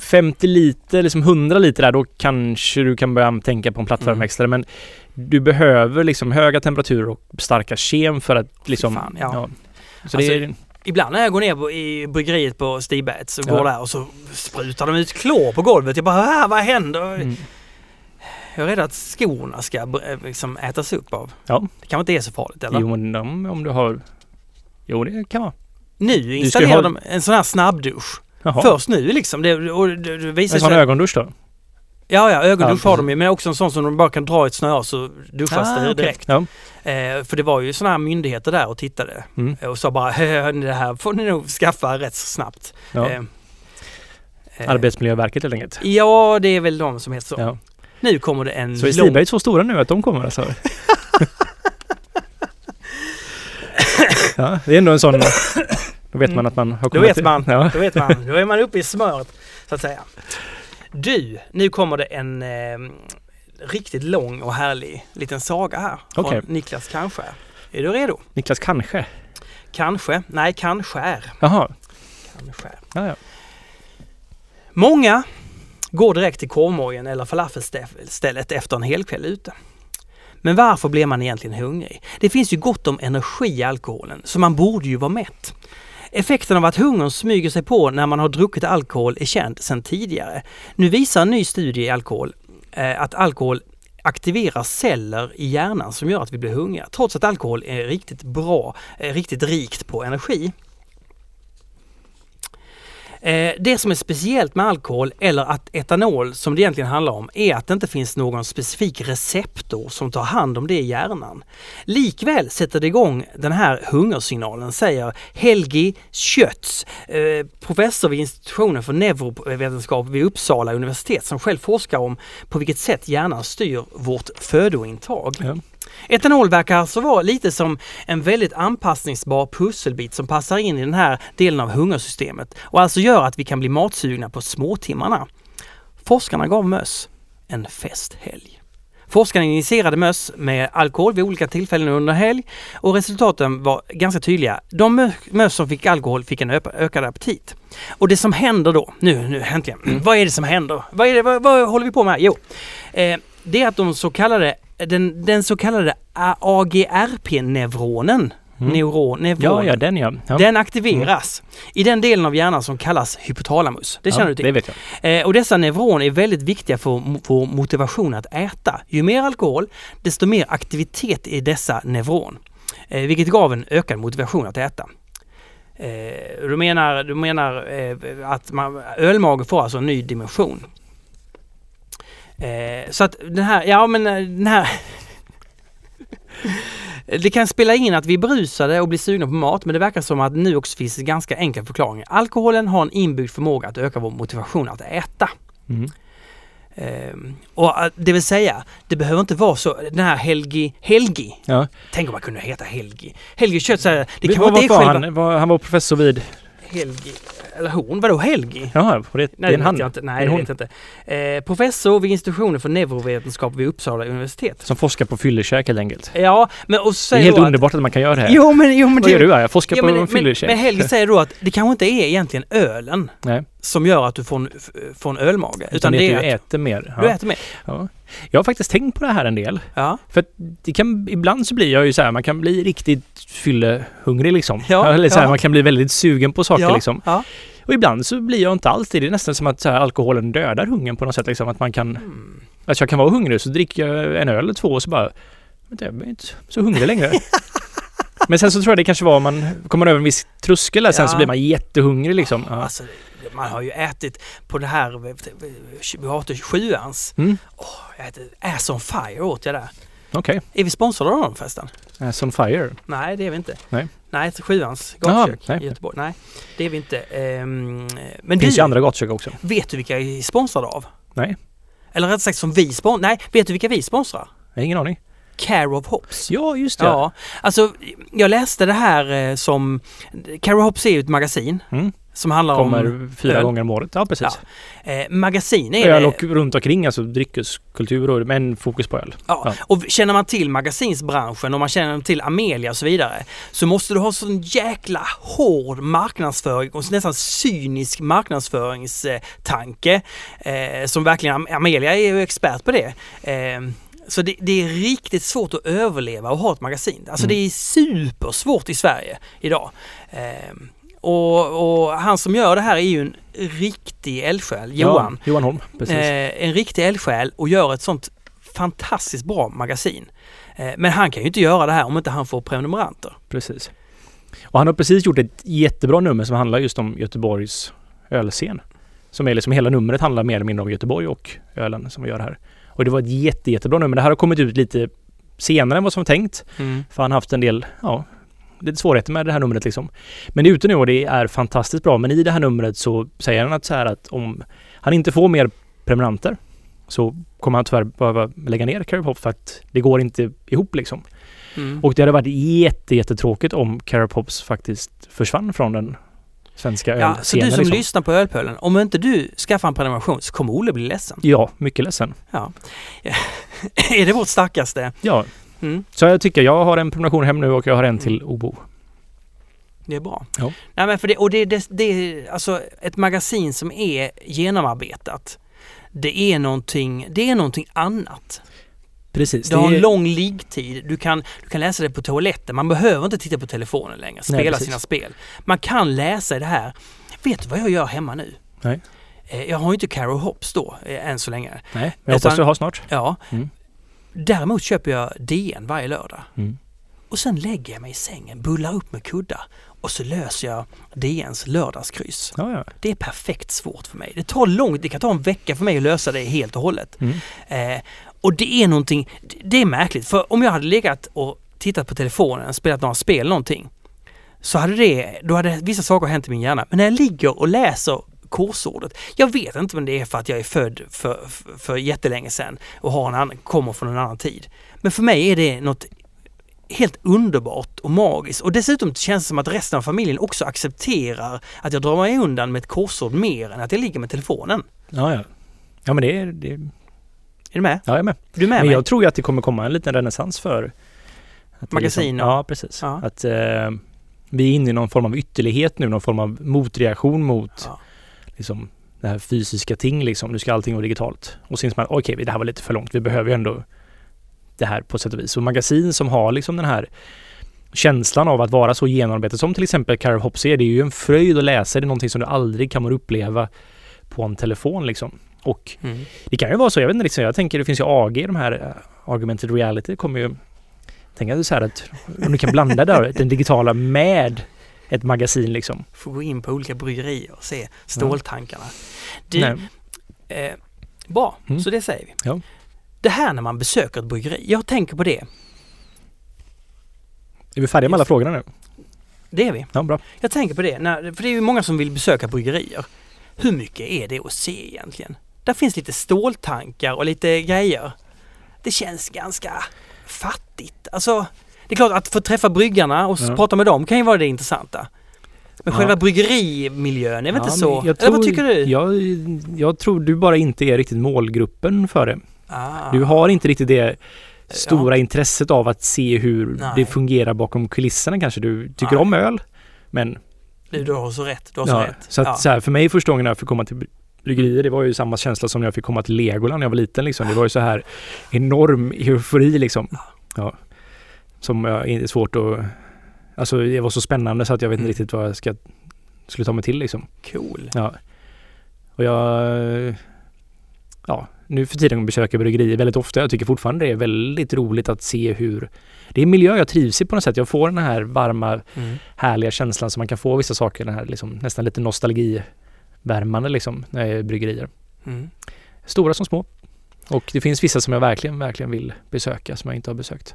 50 liter, liksom 100 liter där, då kanske du kan börja tänka på en plattvärmeväxlare. Men du behöver liksom höga temperaturer och starka kem för att liksom... fan, ja. Så Alltså, det är, Ibland när jag går ner på, i bryggeriet på Stigbats och Ja. går där och så sprutar de ut klor på golvet. Jag bara, ah, vad händer? mm, Jag är rädd att skorna ska br- liksom ätas upp av. Ja. Det kanske inte är så farligt eller? jo, men om, du har... Jo, det kan vara. Nu installerar ha- de en sån här snabbdusch. Jaha. Först nu liksom. Det, och du, du visar en sån sig, ögondusch då? Ja, ja, ögondusch Ja, har de ju, men också en sån som de bara kan dra ett snöre så duschas Ah, det okej. direkt. Ja. Eh, för det var ju sådana här myndigheter där och tittade Mm. och sa bara "Hö, det här får ni nog skaffa rätt så snabbt. Ja. Eh, eh, Arbetsmiljöverket helt enkelt. Ja, det är väl de som heter så. Ja. Nu kommer det en Så är lång... Stiberg så stora nu att de kommer alltså? ja, det är ändå en sån... Då vet man att man har Då kommit... vet man, Ja. då vet man, då är man uppe i smöret så att säga. Du, nu kommer det en eh, riktigt lång och härlig liten saga här från. Niklas Kanskär. Är du redo? Niklas kanske? Kanske, nej Kanskär. Jaha. Kanskär. Ja, ja. Många går direkt till korvmojen eller falafelstället efter en helkväll ute. Men varför blir man egentligen hungrig? Det finns ju gott om energi i alkoholen, så man borde ju vara mätt. Effekten av att hungern smyger sig på när man har druckit alkohol är känd sedan tidigare. Nu visar en ny studie i alkohol eh, att alkohol aktiverar celler i hjärnan som gör att vi blir hungriga, trots att alkohol är riktigt bra, är riktigt rikt på energi. Eh, det som är speciellt med alkohol eller att etanol som det egentligen handlar om är att det inte finns någon specifik receptor som tar hand om det i hjärnan. Likväl sätter det igång den här hungersignalen säger Helgi Schütz, eh, professor vid institutionen för neurovetenskap vid Uppsala universitet som själv forskar om på vilket sätt hjärnan styr vårt födointag. Ja. Etanol verkar alltså vara lite som en väldigt anpassningsbar pusselbit som passar in i den här delen av hungersystemet och alltså gör att vi kan bli matsugna på småtimmarna. Forskarna gav möss en festhelg. Forskarna injicerade möss med alkohol vid olika tillfällen under helg och resultaten var ganska tydliga. De mö- möss som fick alkohol fick en ökad aptit. Och det som händer då, nu, nu äntligen, vad är det som händer? Vad, är det, vad, vad håller vi på med? Jo, eh, det är att de så kallade, den, den så kallade AGRP-neuronen, Mm. neuron, Ja, neuronen, ja, den ja. ja. den aktiveras i den delen av hjärnan som kallas hypotalamus. Det känner ja, du till? Det vet jag. Eh, och dessa neuroner är väldigt viktiga för vår motivation att äta. Ju mer alkohol, desto mer aktivitet i dessa neuron. Eh, vilket gav en ökad motivation att äta. Eh, du menar, du menar eh, att man, ölmage får alltså en ny dimension. Eh, så att den här, ja men eh, den här Det kan spela in att vi är berusade och blir sugna på mat men det verkar som att nu också finns ganska enkla förklaringar. Alkoholen har en inbyggd förmåga att öka vår motivation att äta. Mm. Ehm, och att- det vill säga, det behöver inte vara så, den här Helgi, Helgi, Ja. tänk om man kunde heta Helgi. Helgi Kött det kan vara vad det var själva... han? Var, han var professor vid... Helgi, eller hon, vadå Helgi? Jaha, var det, det Nej, är det en vet han? inte. En Nej, det vet jag inte. Eh, professor vid institutionen för neurovetenskap vid Uppsala universitet. Som forskar på fyllekäk helt enkelt. Ja, men och Det är helt att, underbart att man kan göra det här. Jo, men, jo, men Vad det, gör du här? Jag forskar Ja, på men, fyllekäk. men Helge säger då att det kanske inte är egentligen ölen Nej, som gör att du får en, får en ölmage. utan, Utan det det är att du äter mer. du Ja. äter mer. Ja. Jag har faktiskt tänkt på det här en del. Ja. För det kan, ibland så blir jag ju så här, man kan bli riktigt fyllehungrig liksom. Ja, Eller så här, man kan bli väldigt sugen på saker ja, liksom. Och ibland så blir jag inte alls det. Det är nästan som att så här, alkoholen dödar hungern på något sätt. Liksom. Att man kan, Mm. att jag kan vara hungrig så dricker jag en öl eller två och så bara, vänta jag är inte så hungrig längre. Men sen så tror jag det kanske var om man kommer över en viss tröskel där, sen så blir man jättehungrig liksom. Ja. Alltså, man har ju ätit på det här, vi åt sjuans. Mm. Åh, jag äter Ass on Fire åt jag där. Okej, Är vi sponsrade av dem förresten? Ass on fire. Nej, det är vi inte. Nej. Nej, sjuans gatukök nej. i Göteborg. Nej, det är vi inte. Det men finns du, ju andra gatukök också. vet du vilka vi är sponsrade av? Nej. Eller rätt sagt som vi sponsrar. Nej, vet du vilka vi sponsrar? Jag har ingen aning. Care of Hops. Ja, just det. Ja, alltså jag läste det här eh, som... Care of Hops är ju ett magasin Mm. Som handlar Kommer om fyra öl. gånger om året. Ja, precis. eh, magasin. Är Öl och runt omkring, alltså dryckeskultur och men fokus på öl. ja, ja. Och känner man till magasinsbranschen och man känner till Amelia och så vidare så måste du ha sån jäkla hård marknadsföring och nästan cynisk marknadsföringstanke eh, som verkligen Am- Amelia är ju expert på det. Eh, så det, det är riktigt svårt att överleva och ha ett magasin. Alltså Mm. det är supersvårt i Sverige idag. Eh, och, och han som gör det här är ju en riktig eldsjäl, Johan. Ja, Johan Holm, precis. Eh, en riktig eldsjäl och gör ett sånt fantastiskt bra magasin. Eh, men han kan ju inte göra det här om inte han får prenumeranter. Precis. Och han har precis gjort ett jättebra nummer som handlar just om Göteborgs ölscen. Som är liksom hela numret handlar mer eller mindre om Göteborg och ölen som vi gör här. Och det var ett jätte, jättebra nummer. Det här har kommit ut lite senare än vad som var tänkt. Mm. För han har haft en del, ja, lite svårigheter med det här numret liksom. Men det är ute nu och det är fantastiskt bra. Men i det här numret så säger han att så här att om han inte får mer prenumeranter så kommer han tyvärr behöva lägga ner Carrie Pop för att det går inte ihop liksom. Mm. Och det hade varit jätte, jättetråkigt om Carrie Pops faktiskt försvann från den svenska Ja, så du som liksom. lyssnar på Ölpölen, om inte du skaffar en prenumeration så kommer Olle bli ledsen. Ja, mycket ledsen. Ja. är det vårt starkaste? Ja, Mm. så jag tycker jag har en prenumeration hem nu och jag har en till Obo. Det är bra. Ja. Nej, men för det, och det, det, det är alltså ett magasin som är genomarbetat. Det är någonting, det är någonting annat. Precis. Du har en är- lång liggtid. Du kan, du kan läsa det på toaletten. Man behöver inte titta på telefonen längre. Spela precis. sina spel. Man kan läsa det här. Vet du vad jag gör hemma nu? Nej. Eh, Jag har inte Carol Hops då, eh, än så länge. Nej, men jag hoppas Utan- du har snart. Ja. Mm. Däremot köper jag DN varje lördag. Mm. Och sen lägger jag mig i sängen, bullar upp med kuddar och så löser jag DNs lördagskryss. Ja, ja. Det är perfekt svårt för mig. Det tar långt, det kan ta en vecka för mig att lösa det helt och hållet. Mm. Eh, och det är någonting, det är märkligt för om jag hade legat och tittat på telefonen, spelat några spel någonting, så hade det, då hade vissa saker hänt i min hjärna. Men när jag ligger och läser korsordet, jag vet inte om det är för att jag är född för, för, för jättelänge sedan och har en annan, kommer från en annan tid. Men för mig är det något helt underbart och magiskt och dessutom känns det som att resten av familjen också accepterar att jag drar mig undan med ett korsord mer än att jag ligger med telefonen. Ja, ja. Ja, men det är... Det är du med? ja, jag är med. Du är med Men mig? jag tror ju att det kommer komma en liten renässans för... Det Magasin Liksom, ja, precis. Ja. Att eh, vi är inne i någon form av ytterlighet nu, någon form av motreaktion mot Ja. Liksom det här fysiska ting liksom. Nu ska allting vara digitalt. Och sen man, okej, det här var lite för långt. Vi behöver ju ändå det här på sätt och vis. Och magasin som har liksom den här känslan av att vara så genomarbetat som till exempel Carol Hops är. Det är ju en fröjd att läsa. Det är någonting som du aldrig kommer uppleva på en telefon liksom. Och Mm. det kan ju vara så, jag vet inte liksom, jag tänker det finns ju AG, de här uh, augmented reality kommer ju Tänk att så här att om du kan blanda där, den digitala med ett magasin liksom. Får gå in på olika bryggerier och se ståltankarna. Du, eh, bra, Mm. så det säger vi. Ja. Det här när man besöker ett bryggeri, jag tänker på det. Är vi färdiga med alla frågorna nu? Det är vi. Ja, bra. Jag tänker på det, när, för det är ju många som vill besöka bryggerier. Hur mycket är det att se egentligen? Där finns lite ståltankar och lite grejer. Det känns ganska fattigt. Alltså, det är klart att få träffa bryggarna och Ja. prata med dem kan ju vara det intressanta. Men Ja. själva bryggerimiljön är väl Ja, inte så? jag Eller vad tror- tycker du? Jag, jag tror du bara inte är riktigt målgruppen för det. Ah. Du har inte riktigt det stora intresset av att se hur Nej. det fungerar bakom kulisserna kanske. Du tycker Nej. om öl, men Du, du har så rätt. Du har så ja, rätt. så att ja. så här, för mig första gången jag fick komma till bry- bryggerier, det var ju samma känsla som när jag fick komma till Legoland när jag var liten liksom. Det var ju så här enorm eufori liksom. Ja. Som jag är svårt att... Alltså det var så spännande så att jag vet inte Mm. riktigt vad jag ska skulle ta mig till liksom. Cool. Ja. Och jag... Ja, nu för tiden besöker jag bryggerier väldigt ofta. Jag tycker fortfarande det är väldigt roligt att se hur... Det är en miljö jag trivs i på något sätt. Jag får den här varma, Mm. härliga känslan som man kan få av vissa saker. Den här liksom, nästan lite nostalgivärmande liksom när jag är i bryggerier. Mm. Stora som små. Och det finns vissa som jag verkligen, verkligen vill besöka som jag inte har besökt.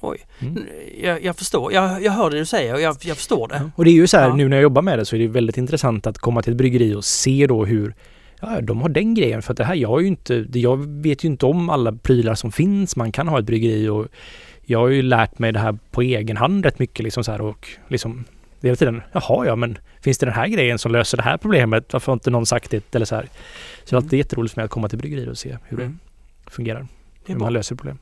Oj. Mm. Jag, jag förstår. Jag, jag hör det du säger och jag, jag förstår det. Ja. Och det är ju så här, Ja. nu när jag jobbar med det så är det väldigt intressant att komma till ett bryggeri och se då hur Ja, de har den grejen för att det här, jag har ju inte, jag vet ju inte om alla prylar som finns. Man kan ha ett bryggeri och jag har ju lärt mig det här på egen hand rätt mycket liksom så här och liksom hela tiden, jaha ja men finns det den här grejen som löser det här problemet? Varför har inte någon sagt det? Eller så här. Så det är alltid jätteroligt för mig att komma till bryggerier och se hur Mm. det fungerar. Det hur man löser problem.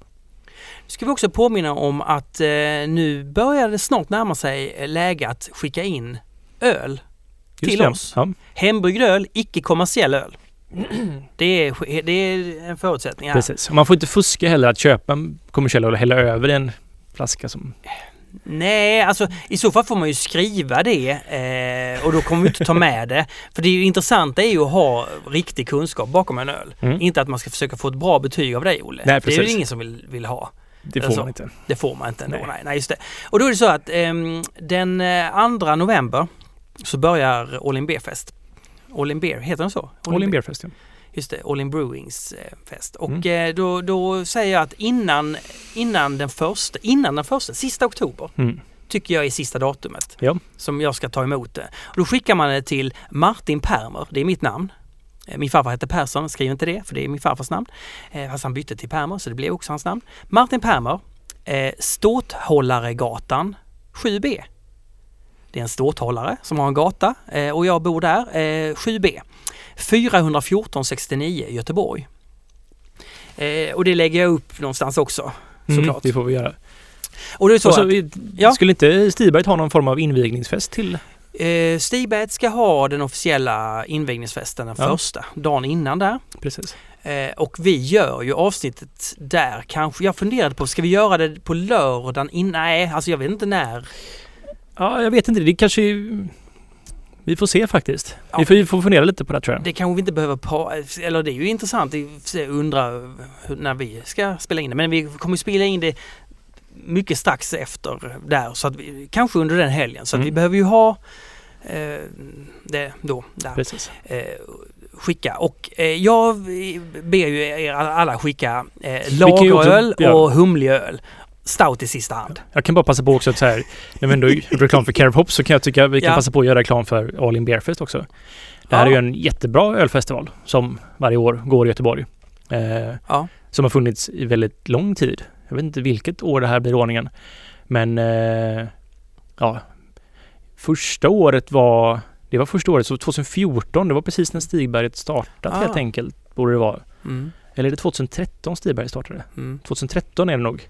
Ska vi också påminna om att eh, nu börjar det snart närma sig läge att skicka in öl Just till det. oss. Ja, Hembryggd öl, icke kommersiell öl. Det är, det är en förutsättning här. precis. Man får inte fuska heller att köpa en kommersiell öl och hälla över en flaska som Nej, alltså i så fall får man ju skriva det eh, och då kommer vi inte ta med det. För det är ju intressanta är ju att ha riktig kunskap bakom en öl. Mm. Inte att man ska försöka få ett bra betyg av dig Olle. Nej, det är ju ingen som vill, vill ha. Det får Alltså, man inte. Det får man inte ändå. Nej. Nej. Nej, just det. Och då är det så att ehm, den eh, 2 november så börjar All In B-fest. All in Beer, heter den så? All in Beer Fest, ja. Just det, All in Brewings eh, fest. Och Mm. eh, då, då säger jag att innan, innan den första, innan den första, sista oktober, Mm. tycker jag är sista datumet Ja. som jag ska ta emot det. Och då skickar man det till Martin Permer, det är mitt namn. Eh, Min farfar hette Persson, skriv inte det för det är min farfars namn. Eh, fast han bytte till Permer så det blev också hans namn. Martin Permer, eh, Ståthållaregatan 7B. Det är en ståthållare som har en gata eh, och jag bor där, eh, 7B. 414 69 Göteborg. Eh, och det lägger jag upp någonstans också Mm, såklart. det får vi göra. Och det är så Och så, att, vi- Ja. Skulle inte Stiberg ha någon form av invigningsfest till? Eh, Stigberget ska ha den officiella invigningsfesten den Ja. första, dagen innan där. Precis. Eh, och vi gör ju avsnittet där kanske. Jag funderade på, ska vi göra det på lördagen innan? Nej, alltså jag vet inte när. Ja, jag vet inte. Det kanske... Vi får se faktiskt. Ja. Vi, får, vi får fundera lite på det tror jag. Det kanske vi inte behöver pa- eller det är ju intressant att undra när vi ska spela in det. Men vi kommer spela in det mycket strax efter där, så att vi, kanske under den helgen. Så Mm. vi behöver ju ha eh, det då, där. Precis. eh, skicka. Och eh, jag ber ju er alla skicka eh, lageröl och humlig öl. Stout i sista hand. Jag kan bara passa på också att så här, när vi ändå gjorde reklam för Care of Hop så kan jag tycka att vi kan Ja. passa på att göra reklam för All In Beer Fest också. Det här Ja. är ju en jättebra ölfestival som varje år går i Göteborg. Eh, Ja. Som har funnits i väldigt lång tid. Jag vet inte vilket år det här blir ordningen. Men eh, ja, första året var det var första året, så 2014, det var precis när Stigberget startat Ah. helt enkelt, borde det vara. Mm, Eller är det 2013 Stigberget startade? mm. 2013 är det nog.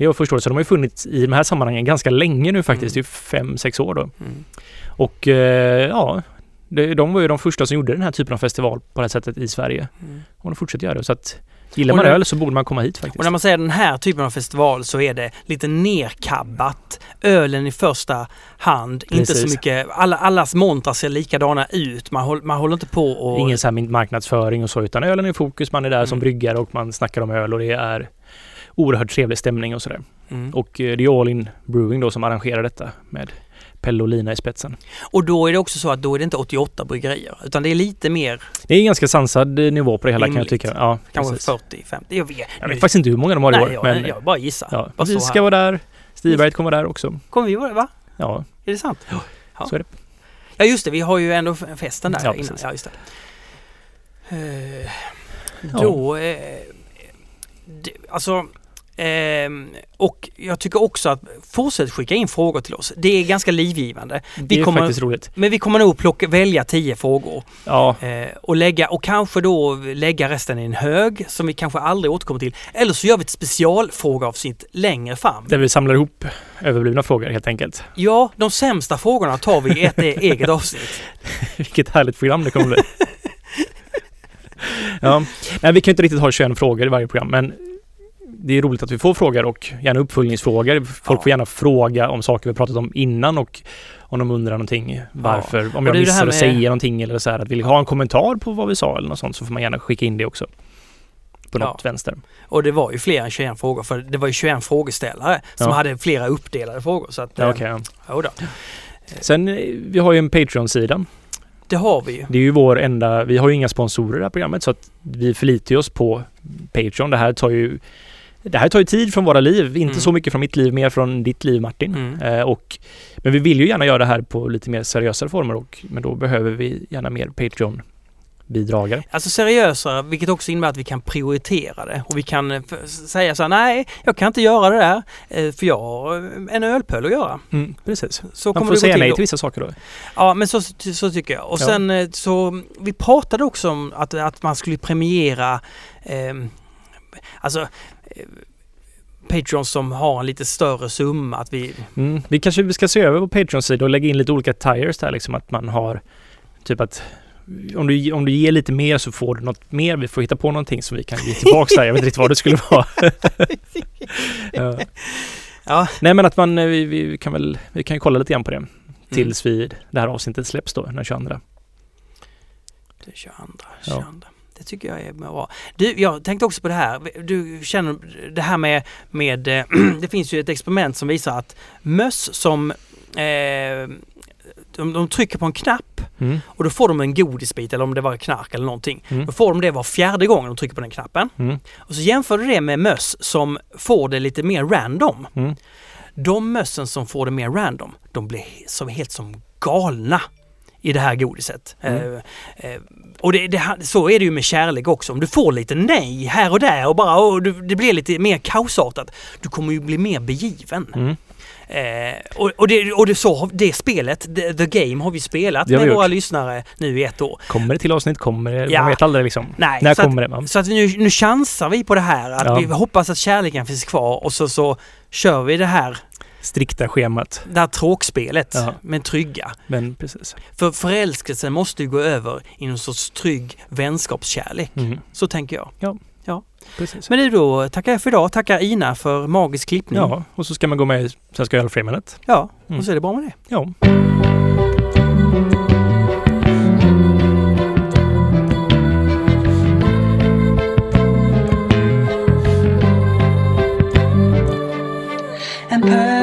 Det var första året, så de har ju funnits i de här sammanhangen ganska länge nu faktiskt. Mm. Det är fem, sex år då. Mm. Och eh, ja, det, de var ju de första som gjorde den här typen av festival på det här sättet i Sverige. Mm. Och de fortsätter göra det. Så att gillar man öl så borde man komma hit faktiskt. Och när man säger den här typen av festival så är det lite nerkabbat. Ölen i första hand. Inte så Precis. mycket, alla, allas montrar ser likadana ut. Man, håller, man håller inte på och... Ingen så här marknadsföring och så, utan ölen är i fokus. Man är där som Mm. bryggare och man snackar om öl och det är oerhört trevlig stämning och sådär. Mm. Och eh, det är All In Brewing då som arrangerar detta med Pelle och Lina i spetsen. Och då är det också så att då är det inte 88 bryggerier utan det är lite mer, Det är en ganska sansad eh, nivå på det hela kan jag Rimligt. tycka. Ja, kanske precis. 40, 50. Jag vet, Jag vet faktiskt inte hur många de har i Nej, år. jag, men jag bara gissar. ja, Bara vi ska vara där. Stiberget kommer vara där också. Kommer vi vara det, va? Ja, Är det sant? Ja. så är det. Ja just det, vi har ju ändå festen där Ja, innan. precis. Ja, just det. Eh, Ja. då... Eh, det, alltså... ehm, och jag tycker också att fortsätt skicka in frågor till oss. Det är ganska livgivande. Det är kommer- faktiskt roligt. Men vi kommer nog plocka, välja tio frågor Ja, eh, och lägga och kanske då lägga resten i en hög som vi kanske aldrig återkommer till. Eller så gör vi ett specialfrågeavsnitt längre fram. där vi samlar ihop överblivna frågor helt enkelt. Ja, de sämsta frågorna tar vi i ett eget avsnitt. Vilket härligt program det kommer bli. ja. Nej, vi kan inte riktigt ha 21 frågor i varje program, men det är roligt att vi får frågor och gärna uppföljningsfrågor. Folk Ja. får gärna fråga om saker vi pratat om innan och om de undrar någonting varför. Om det är jag missar att säga någonting eller så här att vill ha en kommentar på vad vi sa eller något sånt så får man gärna skicka in det också. På Ja. något vänster. Och det var ju fler än 21 frågor för det var ju 21 frågeställare som Ja. hade flera uppdelade frågor. Så att, Ja, eh, okej, ja. Sen, eh, vi har ju en Patreon-sida. Det har vi ju. Det är ju vår enda, vi har ju inga sponsorer i det här programmet så att vi förlitar oss på Patreon. Det här tar ju det här tar ju tid från våra liv, inte Mm. så mycket från mitt liv, mer från ditt liv Martin. Mm. Eh, och, men vi vill ju gärna göra det här på lite mer seriösare former och, men då behöver vi gärna mer Patreon-bidragare. Alltså seriösare, vilket också innebär att vi kan prioritera det. Och vi kan eh, säga så här, nej, jag kan inte göra det där eh, för jag har eh, en ölpöl att göra. Mm, precis. Så Man får säga till nej då. till vissa saker då. Ja, men så, så tycker jag. Och Ja. sen så, vi pratade också om att, att man skulle premiera eh, alltså Patreons som har en lite större summa. Att vi, Mm. Vi kanske vi ska se över på Patreon-sida och lägga in lite olika tires där liksom att man har typ att om du, om du ger lite mer så får du något mer. Vi får hitta på någonting som vi kan ge tillbaks där. Jag vet inte riktigt vad det skulle vara. ja. ja, Nej men att man, eh, vi, vi kan väl, vi kan ju kolla lite grann på det. Tills vi, det här avsnittet släpps då, den 22. det 22, Ja. 22. Det tycker jag är bra. Du, jag tänkte också på det här. Du känner det här med, med eh, det finns ju ett experiment som visar att möss som eh, de, de trycker på en knapp Mm. Och då får de en godisbit eller om det var knark eller någonting. Mm. Då får de det var fjärde gången de trycker på den knappen. Mm. Och så jämför du det med möss som får det lite mer random. Mm. De mössen som får det mer random, de blir som, helt som galna i det här godiset. Mm. Eh, eh, och det, det, så är det ju med kärlek också. Om du får lite nej här och där och bara och det blir lite mer kaosartat. Du kommer ju bli mer begiven. Mm. Eh, och, och, det, och det, så, det spelet, the, the Game, har vi spelat Det har med vi våra gjort. lyssnare nu i ett år. Kommer det till avsnitt? Kommer det? Ja. Man vet aldrig liksom. Nej, När så att- kommer det? Man? Så att nu, nu chansar vi på det här. Att Ja. Vi hoppas att kärleken finns kvar och så, så kör vi det här, Strikta schemat. det här tråkspelet Ja. med trygga. Men precis. För förälskelsen måste ju gå över i någon sorts trygg vänskapskärlek. Mm. Så tänker jag. precis. Men du då tackar jag för idag. Tackar Ina för magisk klippning. Ja, och så ska man gå med i Svenska ölfrämjandet. ja Mm. och så är det bra med det. Ja. and.